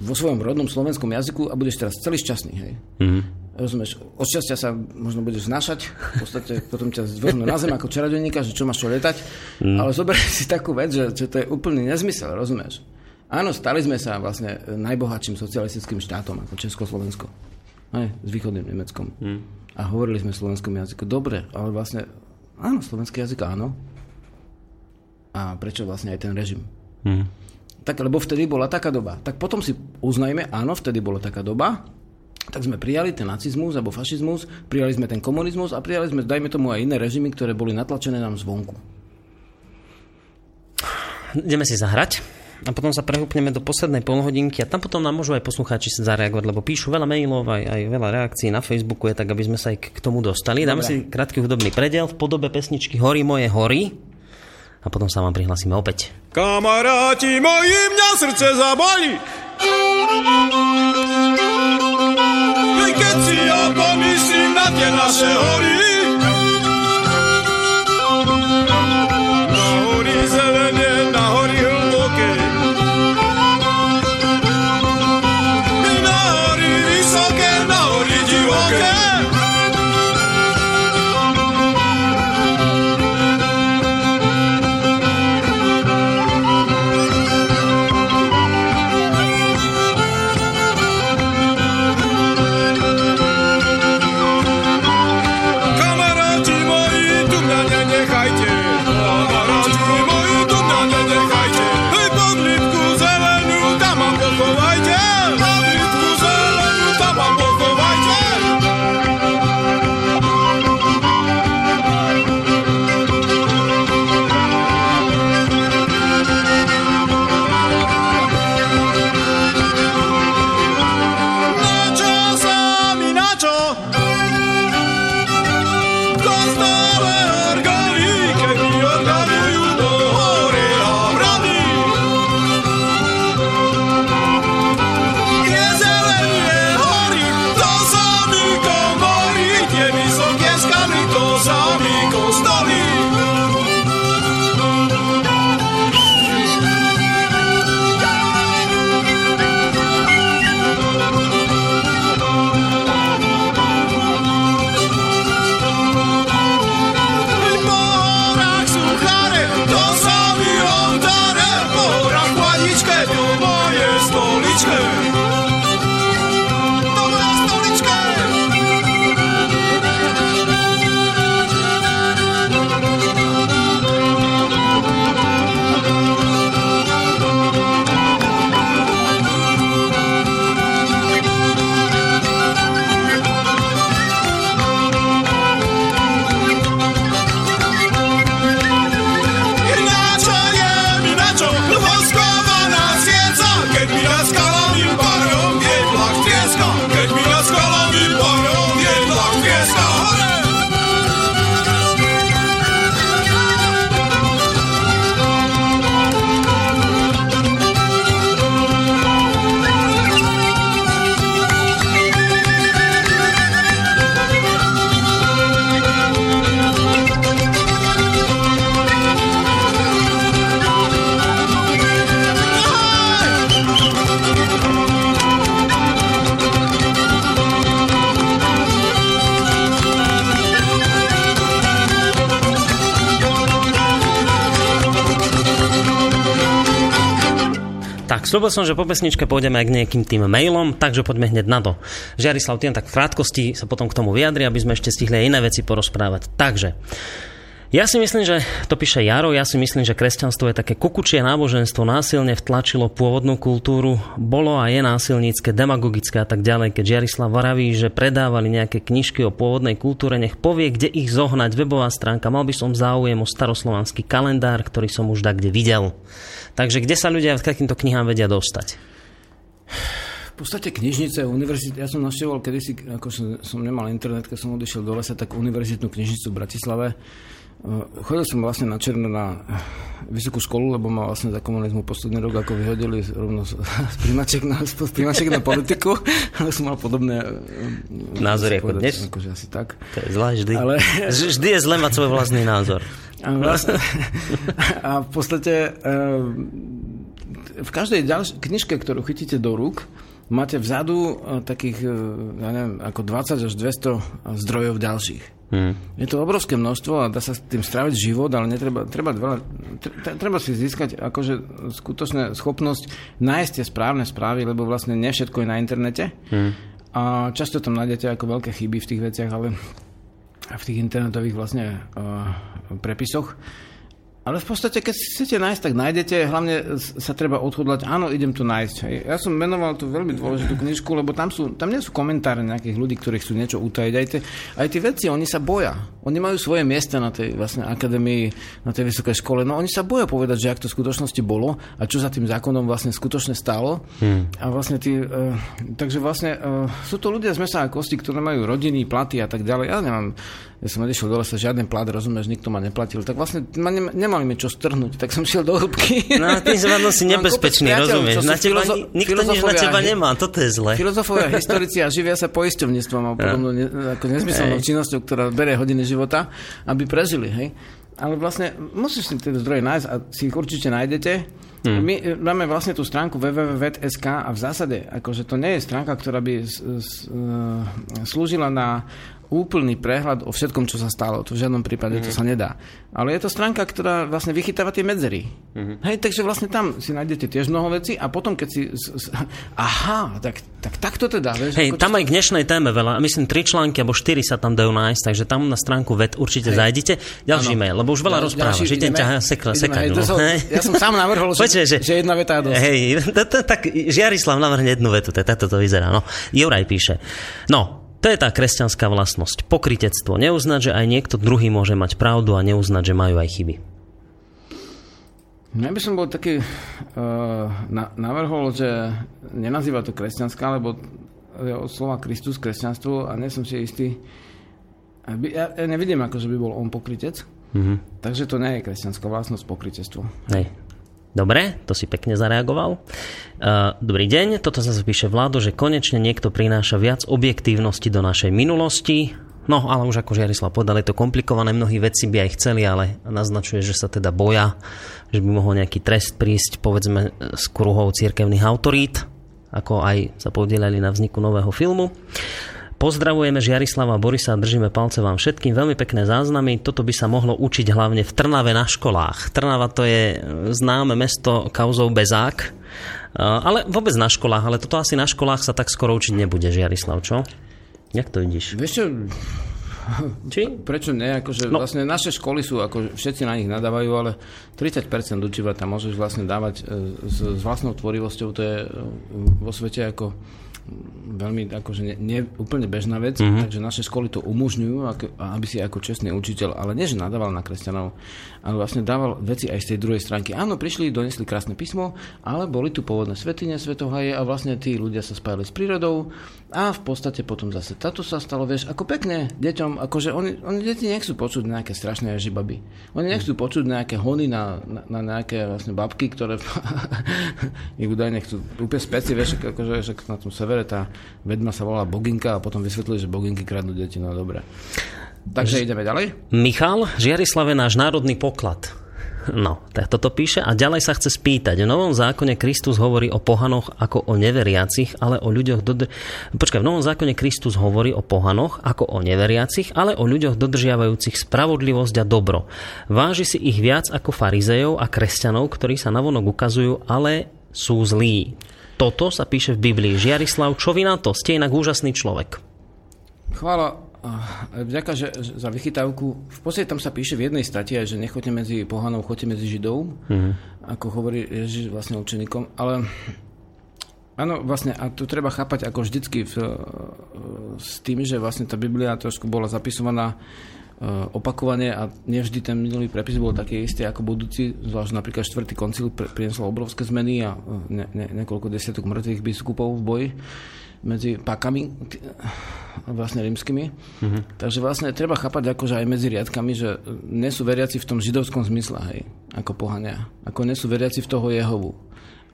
[SPEAKER 1] vo svojom rodnom slovenskom jazyku a budeš teraz celý šťastný. Hej. Uh-huh. Rozumieš, od šťastia sa možno budeš znašať, v podstate potom ťa zvrhnú na zem ako čarodejníka, že čo máš čo letať, uh-huh. ale zober si takú vec, že, že to je úplný nezmysel, rozumieš? Áno, stali sme sa vlastne najbohatším socialistickým štátom ako Československo. Aj, s východným Nemeckom. Hmm. A hovorili sme slovenskom jazyku. Dobre, ale vlastne, áno, slovenský jazyk áno. A prečo vlastne aj ten režim? Hmm. Tak, lebo vtedy bola taká doba. Tak potom si uznajme, áno, vtedy bola taká doba, tak sme prijali ten nacizmus alebo fašizmus, prijali sme ten komunizmus a prijali sme, dajme tomu, aj iné režimy, ktoré boli natlačené nám zvonku.
[SPEAKER 2] Ideme si zahrať a potom sa prehúpneme do poslednej polhodinky a tam potom nám môžu aj poslucháči zareagovať, lebo píšu veľa mailov, aj, aj veľa reakcií na Facebooku, je tak, aby sme sa aj k tomu dostali. Dáme Dobre. si krátky hudobný predel v podobe pesničky Hory moje hory a potom sa vám prihlasíme opäť.
[SPEAKER 3] Kamaráti moji, mňa srdce zabolí. Keď si ja pomyslím na tie naše hory,
[SPEAKER 2] slúbil som, že po pesničke pôjdeme aj k nejakým tým mailom, takže poďme hneď na to. Žiarislav, ty tak v krátkosti sa potom k tomu vyjadri, aby sme ešte stihli aj iné veci porozprávať. Takže, ja si myslím, že to píše Jaro, ja si myslím, že kresťanstvo je také kukučie náboženstvo, násilne vtlačilo pôvodnú kultúru, bolo a je násilnícke, demagogické a tak ďalej. Keď Jarislav vraví, že predávali nejaké knižky o pôvodnej kultúre, nech povie, kde ich zohnať, webová stránka. Mal by som záujem o staroslovanský kalendár, ktorý som už kde videl. Takže kde sa ľudia k takýmto knihám vedia dostať?
[SPEAKER 1] V podstate knižnice, univerzity, ja som navštevoval kedysi, ako som, som nemal internet, keď som odišiel do lesa, tak univerzitnú knižnicu v Bratislave chodil som vlastne na Černo na vysokú školu, lebo ma vlastne za komunizmu posledný rok ako vyhodili rovno z, primaček na, z primaček na politiku, ale som mal podobné
[SPEAKER 2] eh, názory ako dnes.
[SPEAKER 1] Akože asi tak.
[SPEAKER 2] To je zlé vždy. Ale... Vždy je zle mať svoj vlastný názor.
[SPEAKER 1] A, vlastne, a v podstate eh, v každej ďalšej knižke, ktorú chytíte do rúk, máte vzadu takých, ja neviem, ako 20 až 200 zdrojov ďalších. Hmm. Je to obrovské množstvo a dá sa s tým stráviť život, ale netreba, treba, veľa, treba si získať akože skutočne schopnosť nájsť tie správne správy, lebo vlastne nie všetko je na internete. Hmm. A často tam nájdete ako veľké chyby v tých veciach, ale v tých internetových vlastne uh, prepisoch. Ale v podstate, keď chcete nájsť, tak nájdete, hlavne sa treba odhodlať, áno, idem tu nájsť. Hej. Ja som menoval tú veľmi dôležitú knižku, lebo tam, sú, tam nie sú komentáre nejakých ľudí, ktorí chcú niečo utajiť. Aj tie, aj tie veci, oni sa boja. Oni majú svoje miesta na tej vlastne akadémii, na tej vysokej škole. No oni sa boja povedať, že ak to v skutočnosti bolo a čo za tým zákonom vlastne skutočne stálo. Hmm. A vlastne tí, uh, takže vlastne uh, sú to ľudia z mesa a kosti, ktoré majú rodiny, platy a tak ďalej. Ja nemám ja som odišiel dole sa žiaden plat, rozumieš, nikto ma neplatil, tak vlastne ma ne, nemali mi čo strhnúť, tak som šiel do hĺbky.
[SPEAKER 2] No a tým zvadno si nebezpečný, rozumieš, na teba, filozo- nikto nič na teba nemá, toto je zle.
[SPEAKER 1] Filozofovia, historici a živia sa poisťovníctvom a podobno ne, ako nezmyselnou činnosťou, ktorá berie hodiny života, aby prežili, hej. Ale vlastne musíš si tie zdroje nájsť a si ich určite nájdete. Hmm. My e, máme vlastne tú stránku www.sk a v zásade akože to nie je stránka, ktorá by uh, slúžila na úplný prehľad o všetkom, čo sa stalo. To v žiadnom prípade mm-hmm. to sa nedá. Ale je to stránka, ktorá vlastne vychytáva tie medzery. Mm-hmm. Hej, takže vlastne tam si nájdete tiež mnoho vecí a potom, keď si... Aha, tak, tak, tak to teda. Vieš,
[SPEAKER 2] Hej, tam čo... aj k dnešnej téme veľa. Myslím, tri články alebo štyri sa tam dajú nájsť, takže tam na stránku VED určite hej. zajdete. Ďalší ano. mail, lebo už veľa rozprávaš. Idem ťa sekra, sekať. No.
[SPEAKER 1] Ja som sám navrhol, že, že, jedna veta dosť.
[SPEAKER 2] Hej, tak Žiarislav navrhne jednu vetu, takto to vyzerá. No. Juraj píše. No, to je tá kresťanská vlastnosť. Pokritectvo. Neuznať, že aj niekto druhý môže mať pravdu a neuznať, že majú aj chyby.
[SPEAKER 1] Ja by som bol taký uh, na, navrhol, že nenazýva to kresťanská, lebo je od slova Kristus kresťanstvo a nie som si istý. Ja, ja nevidím, ako že by bol on pokrytec. Mm-hmm. Takže to nie je kresťanská vlastnosť pokrytectvo.
[SPEAKER 2] Hej. Dobre, to si pekne zareagoval. Uh, dobrý deň, toto sa píše vládo, že konečne niekto prináša viac objektívnosti do našej minulosti. No, ale už ako Žiarislav povedal, je to komplikované, mnohí vedci by aj chceli, ale naznačuje, že sa teda boja, že by mohol nejaký trest prísť, povedzme, z kruhov cirkevných autorít, ako aj sa podielali na vzniku nového filmu. Pozdravujeme Žiarislava Borisa a držíme palce vám všetkým. Veľmi pekné záznamy. Toto by sa mohlo učiť hlavne v Trnave na školách. Trnava to je známe mesto kauzov Bezák. Ale vôbec na školách. Ale toto asi na školách sa tak skoro učiť nebude, Žiarislav, čo? Jak to vidíš?
[SPEAKER 1] Vieš čo, či? Prečo nie? Akože no. vlastne naše školy sú, ako všetci na nich nadávajú, ale 30% učiva tam môžeš vlastne dávať e, s, s vlastnou tvorivosťou. To je e, vo svete ako veľmi akože nie, nie úplne bežná vec, mm-hmm. takže naše školy to umožňujú, aby si ako čestný učiteľ, ale nie, že nadával na kresťanov, ale vlastne dával veci aj z tej druhej stránky. Áno, prišli, donesli krásne písmo, ale boli tu pôvodné svetine, svetohaje a vlastne tí ľudia sa spájali s prírodou a v podstate potom zase táto sa stalo, vieš, ako pekne deťom, akože oni, oni deti nechcú počuť nejaké strašné žibaby. Oni nechcú počuť nejaké hony na, na, na nejaké vlastne babky, ktoré ich údajne chcú úplne speci, vieš, akože že na tom severe tá vedma sa volá Boginka a potom vysvetlili, že Boginky kradnú deti, no dobre. Takže ideme ďalej.
[SPEAKER 2] Michal, Žiarislav je náš národný poklad. No, tak toto píše a ďalej sa chce spýtať. V Novom zákone Kristus hovorí o pohanoch ako o neveriacich, ale o ľuďoch... Dodr... Počkaj, v Novom zákone Kristus hovorí o pohanoch ako o neveriacich, ale o ľuďoch dodržiavajúcich spravodlivosť a dobro. Váži si ich viac ako farizejov a kresťanov, ktorí sa navonok ukazujú, ale sú zlí. Toto sa píše v Biblii. Žiarislav, čo vy na to? Ste inak úžasný človek.
[SPEAKER 1] Chvála vďaka že, za vychytávku. V podstate tam sa píše v jednej stati aj, že nechoďte medzi pohanou, choďte medzi židov, mm-hmm. ako hovorí Ježiš vlastne učeníkom. Ale áno, vlastne, a to treba chápať ako vždycky v, s tým, že vlastne tá Biblia trošku bola zapisovaná e, opakovane a nevždy ten minulý prepis bol taký istý ako budúci, zvlášť napríklad štvrtý koncil priniesol obrovské zmeny a e, ne, ne, niekoľko desiatok mŕtvych biskupov v boji medzi pakami vlastne rímskymi. Mm-hmm. Takže vlastne treba chápať akože aj medzi riadkami, že nie sú veriaci v tom židovskom zmysle, hej, ako pohania. Ako nie sú veriaci v toho Jehovu.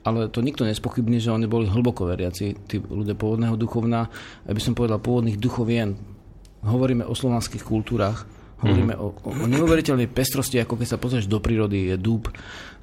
[SPEAKER 1] Ale to nikto nespochybní, že oni boli hlboko veriaci, tí ľudia pôvodného duchovna, aby som povedal pôvodných duchovien. Hovoríme o slovanských kultúrach, Hovoríme o, o neuveriteľnej pestrosti, ako keď sa pozrieš do prírody, je dub,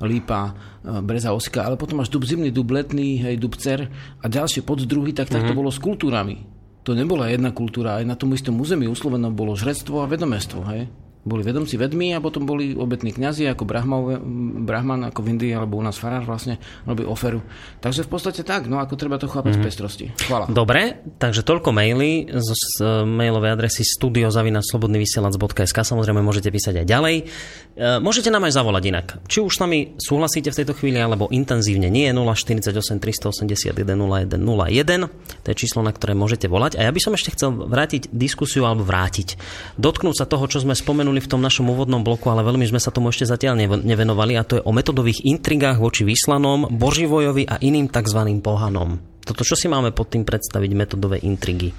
[SPEAKER 1] lípa, e, breza, osika, ale potom máš dub zimný, dub letný, hej, dub cer a ďalšie poddruhy, tak, tak to mhm. bolo s kultúrami. To nebola jedna kultúra, aj na tom istom území uslovenom bolo žrectvo a vedomestvo, hej. Boli vedomci vedmi a potom boli obetní kňazi ako Brahman, ako v Indii, alebo u nás Farár vlastne robí oferu. Takže v podstate tak, no ako treba to chápať mm-hmm. z pestrosti. Chvala.
[SPEAKER 2] Dobre, takže toľko maily z, z mailovej adresy studiozavinaslobodnyvysielac.sk samozrejme môžete písať aj ďalej. E, môžete nám aj zavolať inak. Či už s nami súhlasíte v tejto chvíli, alebo intenzívne nie, 048 381 0101. To je číslo, na ktoré môžete volať. A ja by som ešte chcel vrátiť diskusiu alebo vrátiť. Dotknúť sa toho, čo sme spomenuli spomenuli v tom našom úvodnom bloku, ale veľmi sme sa tomu ešte zatiaľ nevenovali a to je o metodových intrigách voči vyslanom, Boživojovi a iným tzv. pohanom. Toto čo si máme pod tým predstaviť metodové intrigy?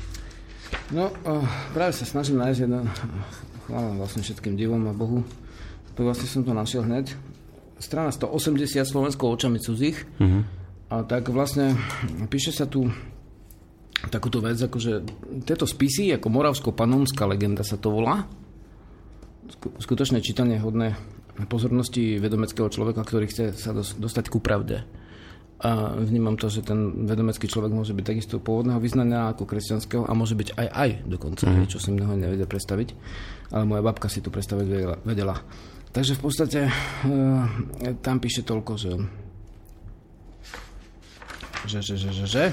[SPEAKER 1] No, práve sa snažím nájsť jeden, chvála vlastne všetkým divom a Bohu, to vlastne som to našiel hneď. Strana 180 Slovensko očami cudzích. Uh-huh. A tak vlastne píše sa tu takúto vec, akože tieto spisy, ako Moravsko-Panonská legenda sa to volá, skutočné čítanie hodné pozornosti vedomeckého človeka, ktorý chce sa dostať ku pravde. A vnímam to, že ten vedomecký človek môže byť takisto pôvodného vyznania ako kresťanského a môže byť aj aj dokonca, mm. čo si mnoho nevedia predstaviť. Ale moja babka si to predstaviť vedela. vedela. Takže v podstate e, tam píše toľko, že že, že, že, že, že,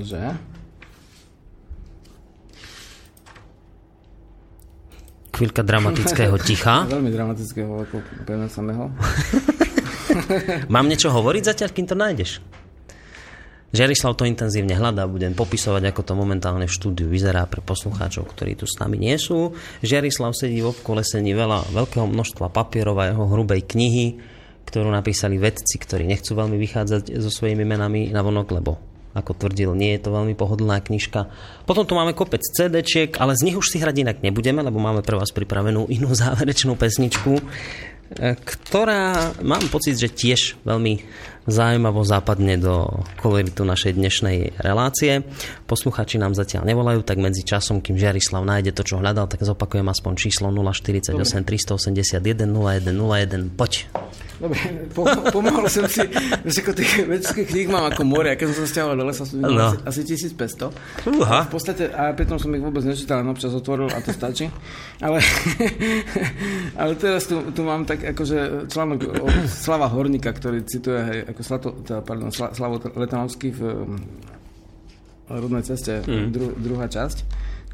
[SPEAKER 1] že
[SPEAKER 2] chvíľka dramatického ticha.
[SPEAKER 1] Veľmi dramatického, ako pevne samého.
[SPEAKER 2] Mám niečo hovoriť zatiaľ, kým to nájdeš? Žerislav to intenzívne hľadá, budem popisovať, ako to momentálne v štúdiu vyzerá pre poslucháčov, ktorí tu s nami nie sú. Žerislav sedí v obkolesení veľa, veľkého množstva papierov a jeho hrubej knihy, ktorú napísali vedci, ktorí nechcú veľmi vychádzať so svojimi menami na vonok, lebo ako tvrdil, nie je to veľmi pohodlná knižka. Potom tu máme kopec CD-čiek, ale z nich už si hrať inak nebudeme, lebo máme pre vás pripravenú inú záverečnú pesničku, e, ktorá mám pocit, že tiež veľmi zaujímavo západne do koloritu našej dnešnej relácie. Posluchači nám zatiaľ nevolajú, tak medzi časom, kým Žiarislav nájde to, čo hľadal, tak zopakujem aspoň číslo 048 381 0101. Poď.
[SPEAKER 1] Dobre, pomohol som si, že ako tých vedeckých kníh mám ako more, keď som sa stiahoval do lesa, som no. asi, asi 1500. Uha. V podstate, a pritom som ich vôbec nečítal, len občas otvoril a to stačí. Ale, ale teraz tu, tu mám tak akože článok o Slava Horníka, ktorý cituje hej, ako Slato, teda, pardon, Slavo Letanovský v rodnej ceste, mm. dru, druhá časť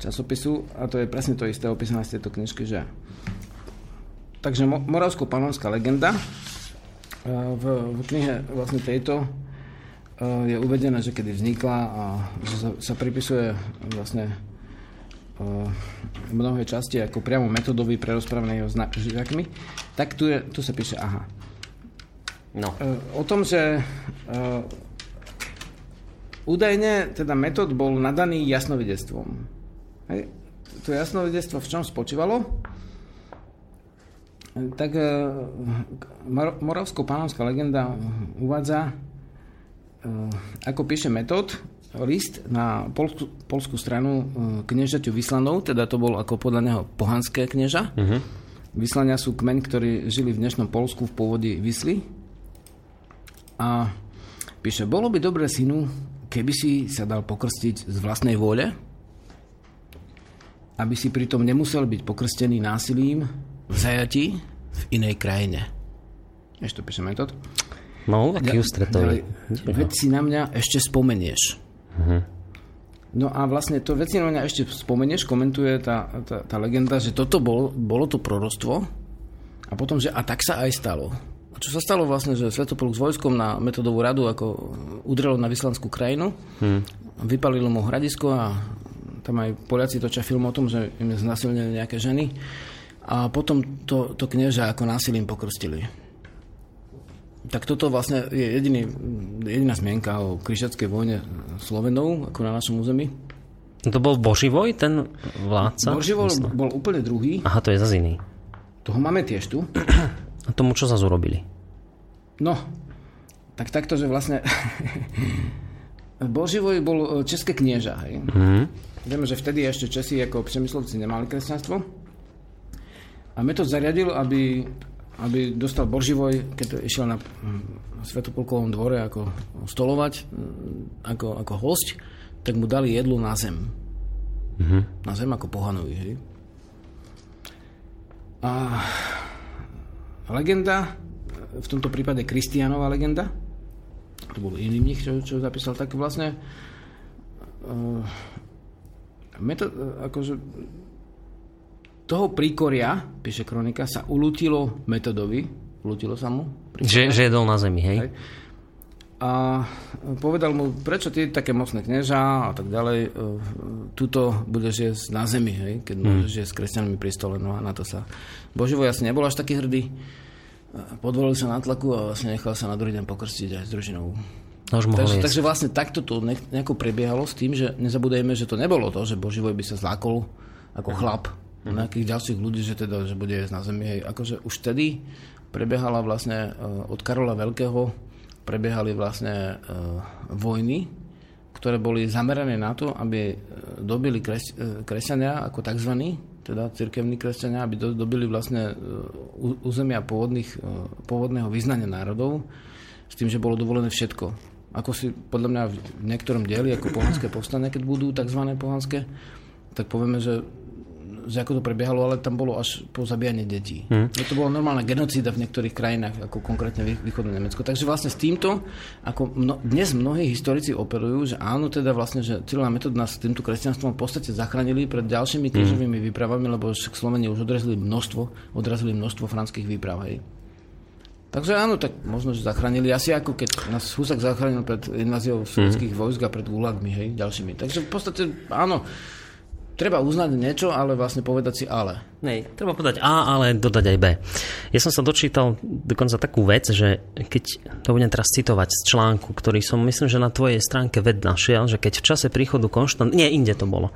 [SPEAKER 1] časopisu a to je presne to isté opísané z tejto knižky, že Takže Moravsko-Panonská legenda v, v knihe vlastne tejto je uvedené, že kedy vznikla a že sa, sa pripisuje vlastne mnohé časti ako priamo metodový pre rozprávanie s žiakmi, tak tu, je, tu sa píše aha. No. O tom, že údajne teda metód bol nadaný jasnovidectvom. Hej. To jasnovidectvo v čom spočívalo? Tak e, moravsko-pánovská legenda uvádza, e, ako píše metód, list na polskú, polskú stranu e, kniežaťu Vyslanov, teda to bol ako podľa neho pohanské knieža. Uh-huh. Vyslania sú kmeň, ktorí žili v dnešnom Polsku v pôvode Vysly. A píše, bolo by dobre synu, keby si sa dal pokrstiť z vlastnej vôle, aby si pritom nemusel byť pokrstený násilím, v zajati, v inej krajine. Ešte to píše metod.
[SPEAKER 2] No, aký ústretový.
[SPEAKER 1] Veď si na mňa ešte spomenieš. Uh-huh. No a vlastne to veci na mňa ešte spomenieš, komentuje tá, tá, tá legenda, že toto bol, bolo to prorostvo a potom, že a tak sa aj stalo. A čo sa stalo vlastne, že Svetopolk s vojskom na metodovú radu ako udrelo na vyslanskú krajinu, hmm. vypalilo mu hradisko a tam aj Poliaci točia film o tom, že im znasilnili nejaké ženy a potom to, to knieža ako násilím pokrstili. Tak toto vlastne je jediný, jediná zmienka o križackej vojne Slovenov, ako na našom území.
[SPEAKER 2] To bol Boživoj, ten vládca?
[SPEAKER 1] Boživoj bol úplne druhý.
[SPEAKER 2] Aha, to je zase iný.
[SPEAKER 1] Toho máme tiež tu.
[SPEAKER 2] A tomu čo zase urobili?
[SPEAKER 1] No, tak takto, že vlastne Boživoj bol e, české knieža. Hej. Mm-hmm. Vieme, že vtedy ešte Česi ako přemyslovci nemali kresťanstvo. A to zariadil, aby aby dostal Boživoj, keď išiel na Svetopolkovom dvore ako stolovať, ako, ako host, tak mu dali jedlo na zem. Mm-hmm. Na zem ako pohanovi. Hej? A legenda, v tomto prípade Kristianová legenda, to bol iný mních, čo, čo zapísal, tak vlastne uh, metod, akože toho príkoria, píše kronika, sa ulutilo metodovi, ulutilo sa mu.
[SPEAKER 2] Že, že jedol na zemi, hej? hej?
[SPEAKER 1] A povedal mu, prečo ty také mocné knieža a tak ďalej, e, tuto budeš jesť na zemi, hej? keď hmm. môžeš jesť s kresťanmi pri stole. No a na to sa Boživo asi nebol až taký hrdý. Podvolil sa na tlaku a vlastne nechal sa na druhý deň pokrstiť aj s družinou.
[SPEAKER 2] No,
[SPEAKER 1] takže, takže vlastne takto to nejako prebiehalo s tým, že nezabudejme, že to nebolo to, že Boživoj by sa zlákol ako chlap mm-hmm. nejakých ďalších ľudí, že teda, že bude jesť na zemi. Hej. Akože už vtedy prebiehala vlastne uh, od Karola Veľkého prebiehali vlastne uh, vojny, ktoré boli zamerané na to, aby dobili kres, kresťania ako tzv. teda cirkevní kresťania, aby do, dobili vlastne územia pôvodných, pôvodného vyznania národov s tým, že bolo dovolené všetko. Ako si podľa mňa v niektorom dieli, ako pohanské povstanie, keď budú tzv. pohanské, tak povieme, že že ako to prebiehalo, ale tam bolo až po zabíjanie detí. Hmm. To bola normálna genocída v niektorých krajinách, ako konkrétne východné Nemecko. Takže vlastne s týmto, ako mno, dnes mnohí historici operujú, že áno, teda vlastne, že Cyrila Metod nás týmto kresťanstvom v podstate zachránili pred ďalšími hmm. krížovými hmm. výpravami, lebo však Slovenia už odrazili množstvo, odrazili množstvo franských výprav. Hej. Takže áno, tak možno, že zachránili. Asi ako keď nás Husak zachránil pred inváziou sovietských mm. vojsk a pred gulagmi, hej, ďalšími. Takže v podstate áno, treba uznať niečo, ale vlastne povedať si ale.
[SPEAKER 2] Nej, treba povedať A, ale dodať aj B. Ja som sa dočítal dokonca takú vec, že keď to budem teraz citovať z článku, ktorý som myslím, že na tvojej stránke ved našiel, že keď v čase príchodu Konštant... Nie, inde to bolo.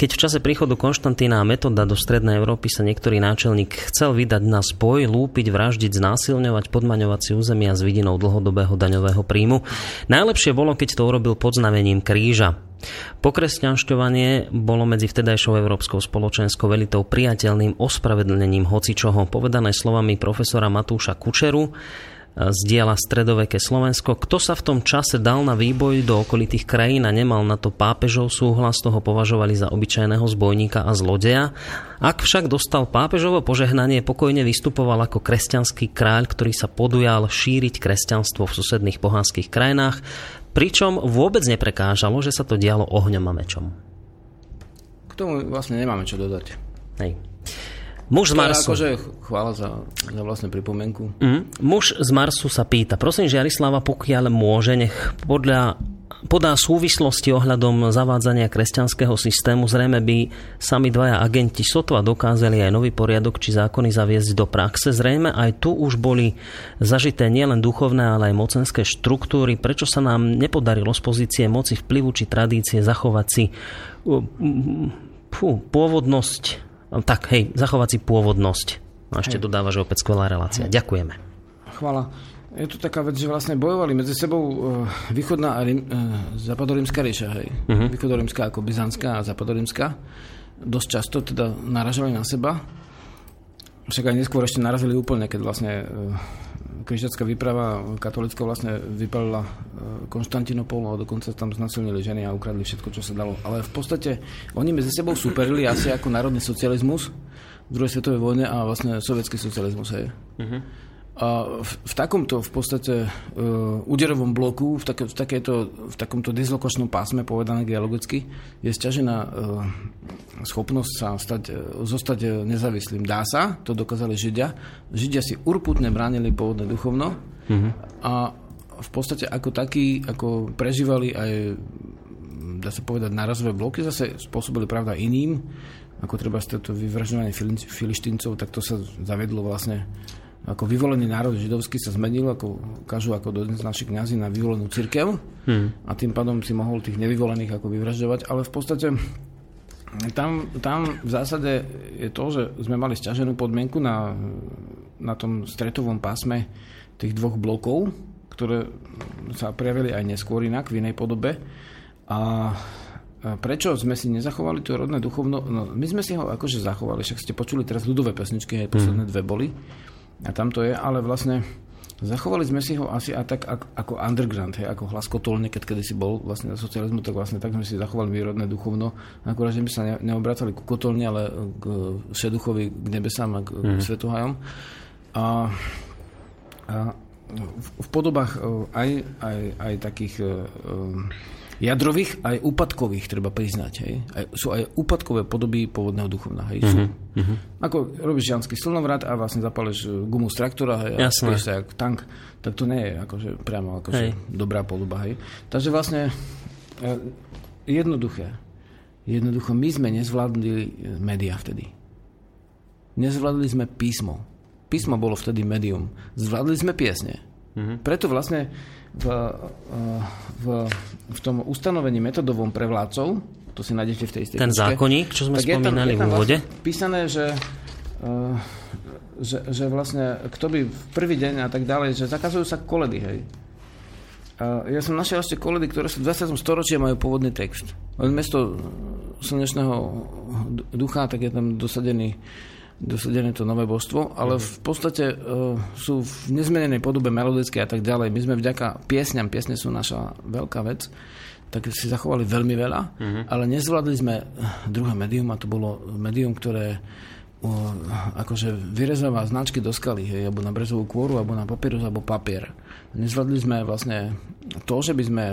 [SPEAKER 2] Keď v čase príchodu Konštantína a metoda do Strednej Európy sa niektorý náčelník chcel vydať na spoj, lúpiť, vraždiť, znásilňovať, podmaňovať si územia s vidinou dlhodobého daňového príjmu. Najlepšie bolo, keď to urobil pod znamením kríža. Pokresťanšťovanie bolo medzi vtedajšou Európskou spoločenskou velitou priateľným ospravedlnením hocičoho, povedané slovami profesora Matúša Kučeru e, z diela Stredoveké Slovensko. Kto sa v tom čase dal na výboj do okolitých krajín a nemal na to pápežov súhlas, toho považovali za obyčajného zbojníka a zlodeja. Ak však dostal pápežovo požehnanie, pokojne vystupoval ako kresťanský kráľ, ktorý sa podujal šíriť kresťanstvo v susedných pohanských krajinách Pričom vôbec neprekážalo, že sa to dialo ohňom a mečom.
[SPEAKER 1] K tomu vlastne nemáme čo dodať.
[SPEAKER 2] Hej. Muž z Marsu.
[SPEAKER 1] Akože chvála za, za vlastne pripomienku.
[SPEAKER 2] Mm. Muž z Marsu sa pýta, prosím Žiarislava, pokiaľ môže, nech podľa podá súvislosti ohľadom zavádzania kresťanského systému. Zrejme by sami dvaja agenti sotva dokázali aj nový poriadok či zákony zaviesť do praxe. Zrejme aj tu už boli zažité nielen duchovné, ale aj mocenské štruktúry. Prečo sa nám nepodarilo z pozície moci vplyvu či tradície zachovať si pôvodnosť, tak hej, zachovať si pôvodnosť. A ešte dodáva, že opäť skvelá relácia. Ďakujeme.
[SPEAKER 1] Chvala. Je to taká vec, že vlastne bojovali medzi sebou uh, východná a rim, uh, západorímska ríša, hej. Uh-huh. Východorímska ako byzantská a západorímska. Dosť často teda naražali na seba. Však aj neskôr ešte narazili úplne, keď vlastne uh, križacká výprava katolická vlastne vypalila Konštantinopol a dokonca tam znasilnili ženy a ukradli všetko, čo sa dalo. Ale v podstate oni medzi sebou superili asi ako národný socializmus, druhej svetovej vojne a vlastne sovietský socializmus. Hej. Uh-huh. A v, v takomto v podstate uh, úderovom bloku, v, take, v, takéto, v takomto dislokačnom pásme, povedané geologicky, je stiažená uh, schopnosť sa stať, uh, zostať nezávislým. Dá sa, to dokázali Židia. Židia si urputne bránili pôvodné duchovno uh-huh. a v podstate ako takí, ako prežívali aj dá sa povedať, nárazové bloky zase spôsobili pravda iným, ako treba toto vyvražďovanie filištíncov, tak to sa zavedlo vlastne ako vyvolený národ židovský sa zmenil, ako kažu ako dodnes naši kňazi na vyvolenú cirkev hmm. a tým pádom si mohol tých nevyvolených ako vyvražďovať, ale v podstate tam, tam v zásade je to, že sme mali stiaženú podmienku na, na tom stretovom pásme tých dvoch blokov, ktoré sa prejavili aj neskôr inak v inej podobe a prečo sme si nezachovali to rodné duchovno? No, my sme si ho akože zachovali, však ste počuli teraz ľudové pesničky, aj posledné mhm. dve boli. A tam to je, ale vlastne zachovali sme si ho asi a tak ako underground, hej, ako hlas kotolne, keď kedysi bol vlastne na socializmu, tak vlastne tak sme si zachovali výrodné duchovno. Akurát, že my sa ne, neobracali ku kotolni, ale k Šeduchovi, k nebesám a k, mm. k svetohajom. A, a v, v podobách aj, aj, aj takých um, jadrových aj úpadkových, treba priznať. Hej. Aj, sú aj úpadkové podoby pôvodného duchovna. Hej. Sú. Uh-huh. Ako robíš žianský slnovrat a vlastne zapáleš e, gumu z traktora hej, a sa jak tank, tak to nie je akože, priamo akože dobrá podoba. Hej. Takže vlastne e, jednoduché. Jednoducho, my sme nezvládli e, médiá vtedy. Nezvládli sme písmo. Písmo bolo vtedy médium. Zvládli sme piesne. Uh-huh. Preto vlastne v, v, v tom ustanovení metodovom pre vládcov, to si nájdete v tej istej
[SPEAKER 2] Ten zákonník, čo sme spomínali v úvode?
[SPEAKER 1] Vlastne písané, že, uh, že, že vlastne kto by v prvý deň a tak ďalej, že zakazujú sa koledy, hej. Uh, ja som našiel ešte koledy, ktoré sú v 20. storočí a majú pôvodný text. Len mesto slnečného ducha, tak je tam dosadený dosadené to nové božstvo, ale v podstate uh, sú v nezmenenej podobe melodické a tak ďalej. My sme vďaka piesňam, piesne sú naša veľká vec, tak si zachovali veľmi veľa, uh-huh. ale nezvládli sme druhé médium a to bolo médium, ktoré uh, akože vyrezáva značky do skaly, hej, alebo na brezovú kôru, alebo na papírus, alebo papier. Nezvládli sme vlastne to, že by sme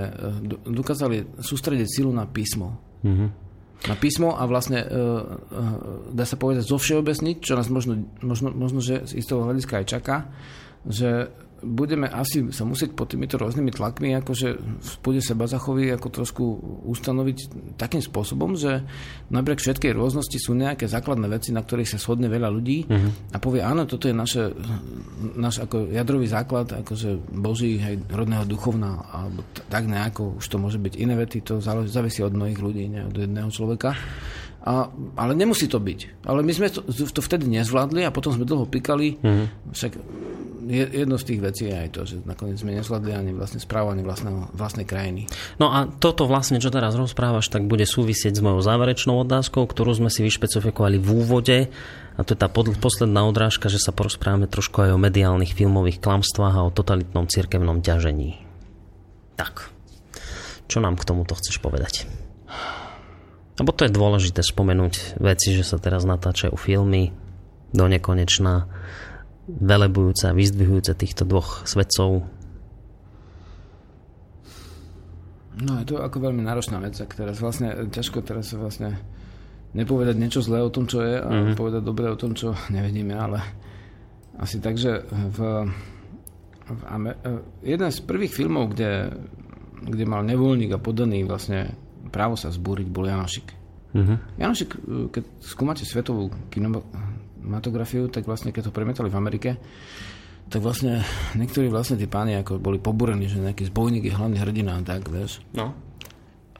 [SPEAKER 1] dokázali sústrediť silu na písmo. Uh-huh na písmo a vlastne e, e, dá sa povedať zo všeobecniť, čo nás možno, možno, možno že z istého hľadiska aj čaká, že budeme asi sa musieť pod týmito rôznymi tlakmi akože v spôde seba zachoví ako trošku ustanoviť takým spôsobom, že napriek všetkej rôznosti sú nejaké základné veci, na ktorých sa shodne veľa ľudí uh-huh. a povie, áno, toto je naše, náš ako jadrový základ akože Boží, hej, rodného duchovna alebo tak nejako, už to môže byť iné vety, to závisí od mnohých ľudí, nie od jedného človeka. A, ale nemusí to byť. Ale my sme to, to vtedy nezvládli a potom sme dlho pikali. Uh-huh. Však jedno z tých vecí je aj to, že nakoniec sme nezvládli ani vlastne správanie vlastného, vlastnej krajiny.
[SPEAKER 2] No a toto vlastne, čo teraz rozprávaš, tak bude súvisieť s mojou záverečnou otázkou, ktorú sme si vyšpecifikovali v úvode. A to je tá posledná odrážka, že sa porozprávame trošku aj o mediálnych filmových klamstvách a o totalitnom cirkevnom ťažení. Tak, čo nám k tomuto chceš povedať? Lebo to je dôležité spomenúť veci, že sa teraz natáčajú filmy do nekonečná velebujúce a vyzdvihujúce týchto dvoch svetcov?
[SPEAKER 1] No je to ako veľmi náročná vec, ak teraz vlastne ťažko teraz vlastne nepovedať niečo zlé o tom, čo je a mm-hmm. povedať dobre o tom, čo nevidíme, ale asi tak, že v, v Amer- jeden z prvých filmov, kde, kde mal nevoľník a podaný vlastne právo sa zbúriť, bol Janošik. Mm-hmm. Janošik, keď skúmate svetovú kino, matografiu, tak vlastne keď to premietali v Amerike, tak vlastne niektorí vlastne tí páni ako boli pobúrení, že nejaký zbojník je hlavný hrdina a tak, vieš. No.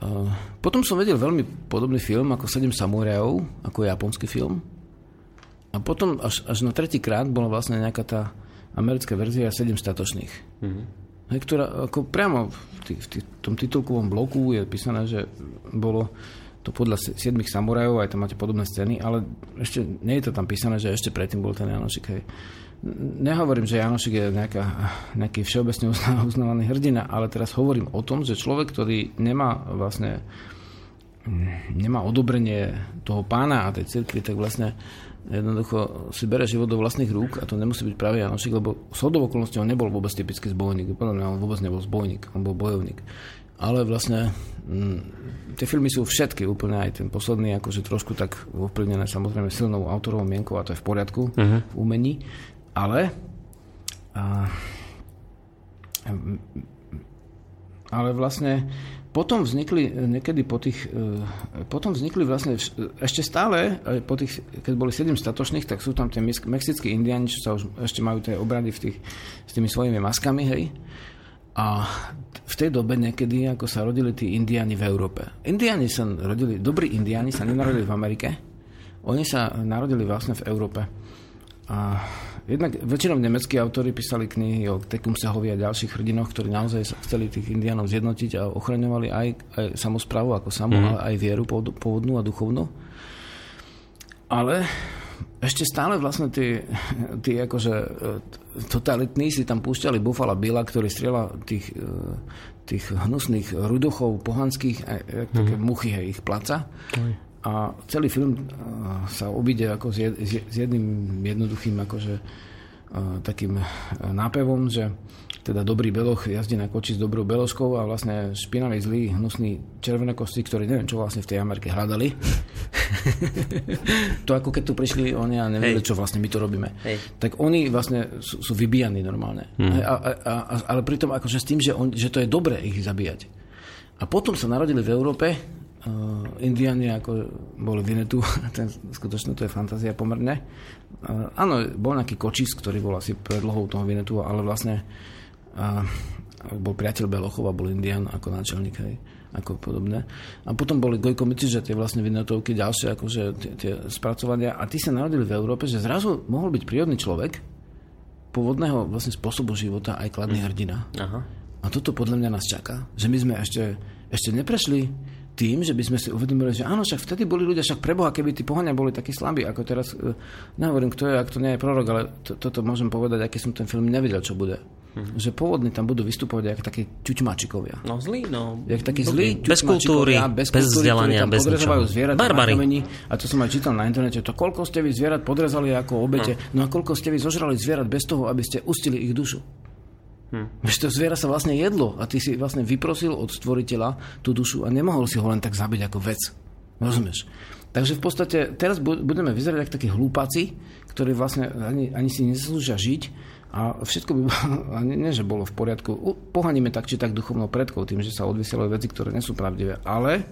[SPEAKER 1] Uh, potom som vedel veľmi podobný film ako 7 samurajov, ako japonský film. A potom až, až na tretí krát bola vlastne nejaká tá americká verzia 7 statočných. Mm-hmm. Hej, ktorá ako priamo v, tý, v, tý, v tom titulkovom bloku je písané, že bolo to podľa siedmých samurajov, aj tam máte podobné scény, ale ešte nie je to tam písané, že ešte predtým bol ten Janošik. Hej. Nehovorím, že Janošik je nejaká, nejaký všeobecne uznávaný hrdina, ale teraz hovorím o tom, že človek, ktorý nemá vlastne nemá odobrenie toho pána a tej cirkvi, tak vlastne jednoducho si bere život do vlastných rúk a to nemusí byť pravý Janošik, lebo s okolností on nebol vôbec typický zbojník. Podľa mňa on vôbec nebol zbojník, on bol bojovník. Ale vlastne m, tie filmy sú všetky úplne, aj ten posledný, akože trošku tak ovplyvnené samozrejme silnou autorovou mienkou a to je v poriadku uh-huh. v umení. Ale a, ale vlastne potom vznikli niekedy po tých, e, potom vznikli vlastne ešte stále, po tých, keď boli 7 statočných, tak sú tam tie mexickí indiani, čo sa už ešte majú tie obrady v tých, s tými svojimi maskami, hej. A v tej dobe niekedy, ako sa rodili tí indiani v Európe. Indiani sa rodili, dobrí indiani sa nenarodili v Amerike, oni sa narodili vlastne v Európe. A jednak väčšinou nemeckí autori písali knihy o Tekumsehovi a ďalších hrdinoch, ktorí naozaj chceli tých indianov zjednotiť a ochraňovali aj, aj samozprávu ako samú, mm. ale aj vieru pôvodnú a duchovnú. Ale ešte stále vlastne tí, tí akože e, totalitní si tam púšťali Buffalo Billa, ktorý strieľa tých, e, tých hnusných rudochov pohanských, aj, jak také mm. muchy, hej, ich placa. A celý film sa obíde ako s, s jedným jednoduchým akože takým nápevom, že teda dobrý beloch jazdí na koči s dobrou beložkou a vlastne špinavý, zlý, hnusný červené kosti, ktorí neviem, čo vlastne v tej Amerike hľadali. to ako keď tu prišli oni a nevedeli, čo vlastne my to robíme. Hej. Tak oni vlastne sú, sú vybíjani normálne. Hmm. A, a, a, ale pritom akože s tým, že, on, že to je dobré ich zabíjať. A potom sa narodili v Európe Uh, Indiani ako boli Vinetu, ten, skutočne to je fantázia pomerne. Uh, áno, bol nejaký kočis, ktorý bol asi predlohou toho Vinetu, ale vlastne uh, bol priateľ Belochov a bol Indian ako náčelník, hej, ako podobné. A potom boli Gojkomici, že tie vlastne Vinetovky, ďalšie akože tie, tie spracovania. A tí sa narodili v Európe, že zrazu mohol byť prírodný človek, pôvodného vlastne spôsobu života aj kladný hrdina. Aha. A toto podľa mňa nás čaká, že my sme ešte, ešte neprešli tým, že by sme si uvedomili, že áno, však vtedy boli ľudia, však preboha, keby tí pohania boli takí slabí, ako teraz, uh, nehovorím, kto je, ak to nie je prorok, ale to, toto môžem povedať, aký som ten film nevedel, čo bude. Mm-hmm. Že pôvodne tam budú vystupovať ako takí čučmačikovia.
[SPEAKER 2] No zlí, no.
[SPEAKER 1] Jak takí zlí
[SPEAKER 2] bez kultúry, bez, bez vzdelania, bez
[SPEAKER 1] ničoho. zvierat Barbary. a to som aj čítal na internete, to koľko ste vy zvierat podrezali ako obete, no. no a koľko ste vy zožrali zvierat bez toho, aby ste ustili ich dušu. Hm. Veď to zviera sa vlastne jedlo a ty si vlastne vyprosil od stvoriteľa tú dušu a nemohol si ho len tak zabiť ako vec. Rozumieš? Takže v podstate teraz budeme vyzerať ako takí hlúpaci, ktorí vlastne ani, ani si neslúžia žiť a všetko by nie, nie, že bolo v poriadku. Pohaníme tak či tak duchovnou predkov tým, že sa odvysielajú veci, ktoré nie sú pravdivé. Ale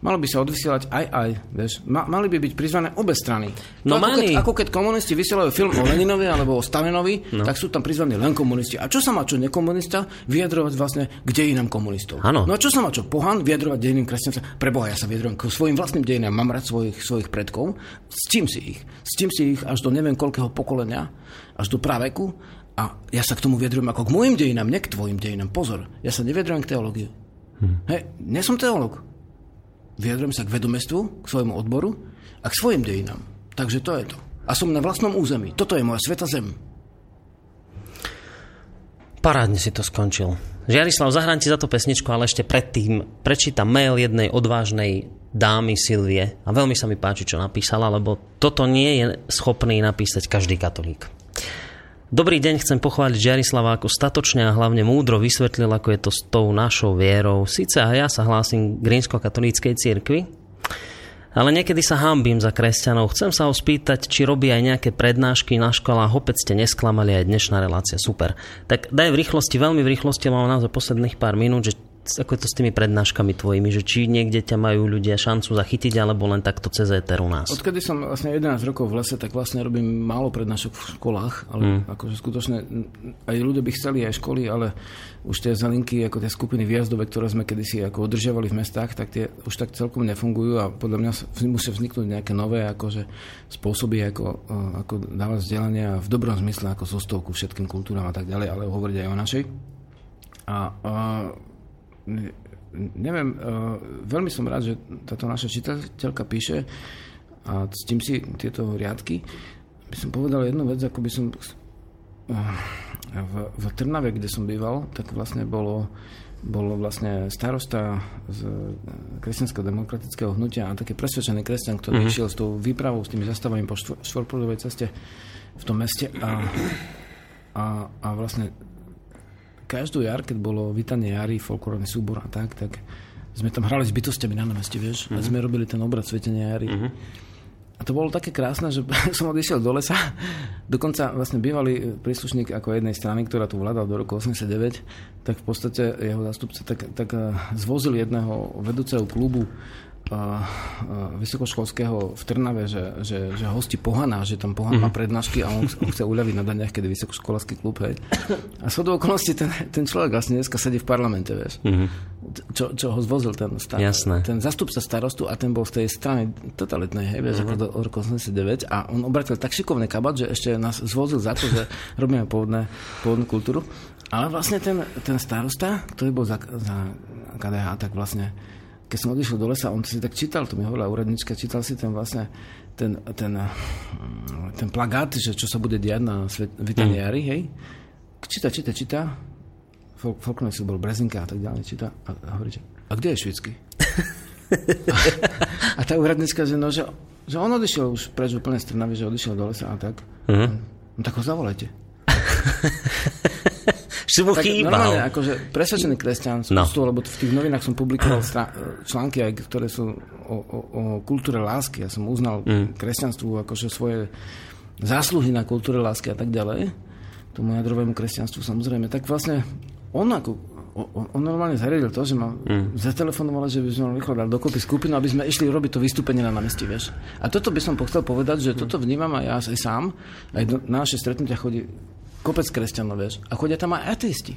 [SPEAKER 1] Malo by sa odvysielať aj aj, vieš. Ma, mali by byť prizvané obe strany. No, ako, keď, ako keď komunisti vysielajú film o Leninovi alebo o Stalinovi, no. tak sú tam prizvaní len komunisti. A čo sa má čo nekomunista vyjadrovať vlastne k dejinám komunistov?
[SPEAKER 2] Ano.
[SPEAKER 1] No a čo sa má čo pohan vyjadrovať dejinám kresťanstva? Preboha, ja sa vyjadrujem k svojim vlastným dejinám, mám rád svojich, svojich predkov. S čím si ich? S čím si ich až do neviem koľkého pokolenia, až do praveku. A ja sa k tomu vyjadrujem ako k môjim dejinám, ne k tvojim dejinám. Pozor, ja sa nevyjadrujem k teológiu. Hm. Hej, nie som teológ vyjadrujem sa k vedomestvu, k svojmu odboru a k svojim dejinám. Takže to je to. A som na vlastnom území. Toto je moja sveta zem.
[SPEAKER 2] Parádne si to skončil. Žiarislav, zahrám ti za to pesničku, ale ešte predtým prečítam mail jednej odvážnej dámy Silvie a veľmi sa mi páči, čo napísala, lebo toto nie je schopný napísať každý katolík. Dobrý deň, chcem pochváliť Žiarislava ako statočne a hlavne múdro vysvetlil, ako je to s tou našou vierou. Sice a ja sa hlásim k rímsko-katolíckej cirkvi, ale niekedy sa hambím za kresťanov. Chcem sa ho spýtať, či robí aj nejaké prednášky na školách. Opäť ste nesklamali aj dnešná relácia. Super. Tak daj v rýchlosti, veľmi v rýchlosti, mám naozaj posledných pár minút, že ako je to s tými prednáškami tvojimi, že či niekde ťa majú ľudia šancu zachytiť, alebo len takto cez éter u nás?
[SPEAKER 1] Odkedy som vlastne 11 rokov v lese, tak vlastne robím málo prednášok v školách, ale mm. akože skutočne aj ľudia by chceli aj školy, ale už tie zelinky, ako tie skupiny výjazdové, ktoré sme kedysi ako udržiavali v mestách, tak tie už tak celkom nefungujú a podľa mňa musia vzniknúť nejaké nové akože spôsoby, ako, ako dávať vzdelania v dobrom zmysle, ako zostovku všetkým kultúram a tak ďalej, ale hovoriť aj o našej. A, a neviem, uh, veľmi som rád, že táto naša čitateľka píše a s tým si tieto riadky by som povedal jednu vec, ako by som uh, v, v Trnave, kde som býval, tak vlastne bolo, bolo vlastne starosta z kresťansko-demokratického hnutia a taký presvedčený kresťan, ktorý mm-hmm. išiel s tou výpravou, s tými zastavami po štvorprúdovej ceste v tom meste a, a, a vlastne každú jar, keď bolo vítanie jary, folklórny súbor a tak, tak sme tam hrali s bytostiami na námestí, vieš, mm-hmm. a mhm. sme robili ten obrad svetenia jary. Mm-hmm. A to bolo také krásne, že som odišiel do lesa. Dokonca vlastne bývalý príslušník ako jednej strany, ktorá tu vládal do roku 89, tak v podstate jeho zástupca tak, tak eh, zvozil jedného vedúceho klubu vysokoškolského v Trnave, že, že, že hosti Pohana, že tam Pohan má mhm. prednášky a on, on chce uľaviť na daniach, keď je vysokoškolský klub. Hej. A sú do okolností ten, ten človek vlastne dneska sedí v parlamente, vieš. Mm-hmm. Čo, čo ho zvozil ten, star, Jasné. ten zastupca starostu a ten bol v tej strane totalitnej, hej, vieš, mm-hmm. ako do roku 89 a on obratil tak šikovný kabat, že ešte nás zvozil za to, že robíme pôvodné, pôvodnú kultúru. Ale vlastne ten, ten starosta, ktorý bol za, za KDH, tak vlastne keď som odišiel do lesa, on si tak čítal, to mi hovorila úradnička, čítal si ten vlastne ten, ten, ten plagát, že čo sa bude diať na svet, mm. hej. Číta, číta, číta. Folkner si bol Brezinka a tak ďalej, číta a, a hovorí, že a kde je švicky? a, a tá úradnička, že, no, že, že on odišiel už preč úplne z Trnavy, že odišiel do lesa a tak. Mm. No tak ho zavolajte
[SPEAKER 2] si mu chýbal.
[SPEAKER 1] Normálne, akože presvedčený kresťan som no. lebo v tých novinách som publikoval články, aj, ktoré sú o, o, o kultúre lásky. Ja som uznal mm. kresťanstvu akože svoje zásluhy na kultúre lásky a tak ďalej. Tomu jadrovému kresťanstvu samozrejme. Tak vlastne on ako on, on normálne zariadil to, že ma mm. zatelefonovali, že by sme rýchlo dať dokopy skupinu, aby sme išli robiť to vystúpenie na námestí, vieš. A toto by som chcel povedať, že toto vnímam aj ja aj sám. Aj do, na naše stretnutia chodí kopec kresťanov, vieš. A chodia tam aj ateisti.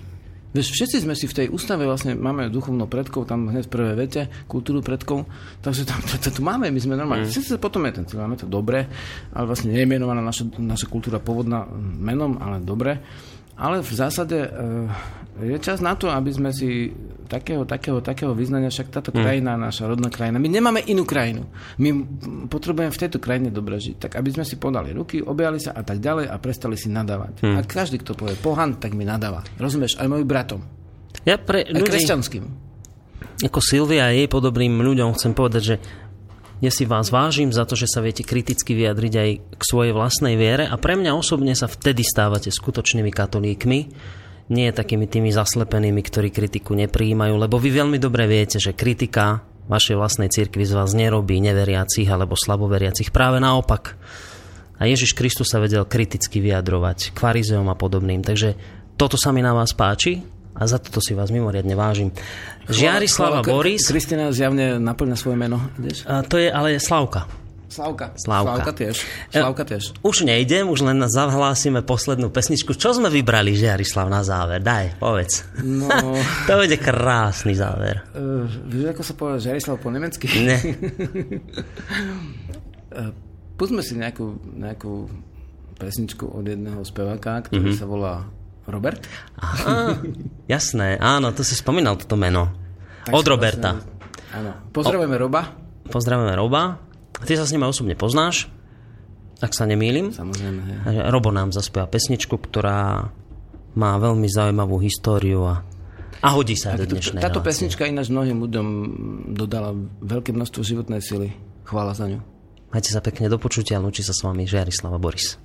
[SPEAKER 1] Vieš, všetci sme si v tej ústave vlastne máme duchovno predkov, tam hneď v prvej vete, kultúru predkov, takže tam to, to, to máme, my sme normálni. Mm. Sice potom je ten máme to dobre, ale vlastne nie je menovaná naša, naša kultúra pôvodná menom, ale dobre. Ale v zásade e, je čas na to, aby sme si takého, takého, takého vyznania, však táto mm. krajina, naša rodná krajina, my nemáme inú krajinu. My potrebujeme v tejto krajine dobre žiť. Tak aby sme si podali ruky, objali sa a tak ďalej a prestali si nadávať. Mm. A každý, kto povie pohan, tak mi nadáva. Rozumieš? Aj mojim bratom.
[SPEAKER 2] Ja pre ľudí,
[SPEAKER 1] aj kresťanským.
[SPEAKER 2] Ako Silvia a jej podobným ľuďom chcem povedať, že ja si vás vážim za to, že sa viete kriticky vyjadriť aj k svojej vlastnej viere a pre mňa osobne sa vtedy stávate skutočnými katolíkmi, nie takými tými zaslepenými, ktorí kritiku neprijímajú, lebo vy veľmi dobre viete, že kritika vašej vlastnej cirkvi z vás nerobí neveriacich alebo slaboveriacich. Práve naopak. A Ježiš Kristus sa vedel kriticky vyjadrovať k farizeom a podobným. Takže toto sa mi na vás páči a za toto si vás mimoriadne vážim. Žiarislava Boris.
[SPEAKER 1] Kristina zjavne naplňa svoje meno.
[SPEAKER 2] A to je ale Slavka.
[SPEAKER 1] Slavka. Slavka. Slavka tiež. Slavka tiež.
[SPEAKER 2] Už nejdem, už len zahlásime poslednú pesničku. Čo sme vybrali, Žiarislav, na záver? Daj, povedz. No... to bude krásny záver.
[SPEAKER 1] Uh, vieš, ako sa povie Žiarislav po nemecky?
[SPEAKER 2] Ne.
[SPEAKER 1] uh, Pustme si nejakú, nejakú pesničku od jedného speváka, ktorý mm-hmm. sa volá Robert?
[SPEAKER 2] Aha, jasné, áno, to si spomínal toto meno. Tak Od Roberta.
[SPEAKER 1] Vlastne, áno. Pozdravujeme Roba.
[SPEAKER 2] Pozdravujeme Roba. Ty sa s ním osobne poznáš, ak sa nemýlim.
[SPEAKER 1] Samozrejme.
[SPEAKER 2] Ja. Robo nám zaspieva pesničku, ktorá má veľmi zaujímavú históriu a, a hodí sa tak, do dnešnej
[SPEAKER 1] Táto
[SPEAKER 2] relácie.
[SPEAKER 1] pesnička ináč mnohým ľuďom dodala veľké množstvo životnej sily. Chvála za ňu.
[SPEAKER 2] Majte sa pekne do počutia, lúči sa s vami Žiarislava Boris.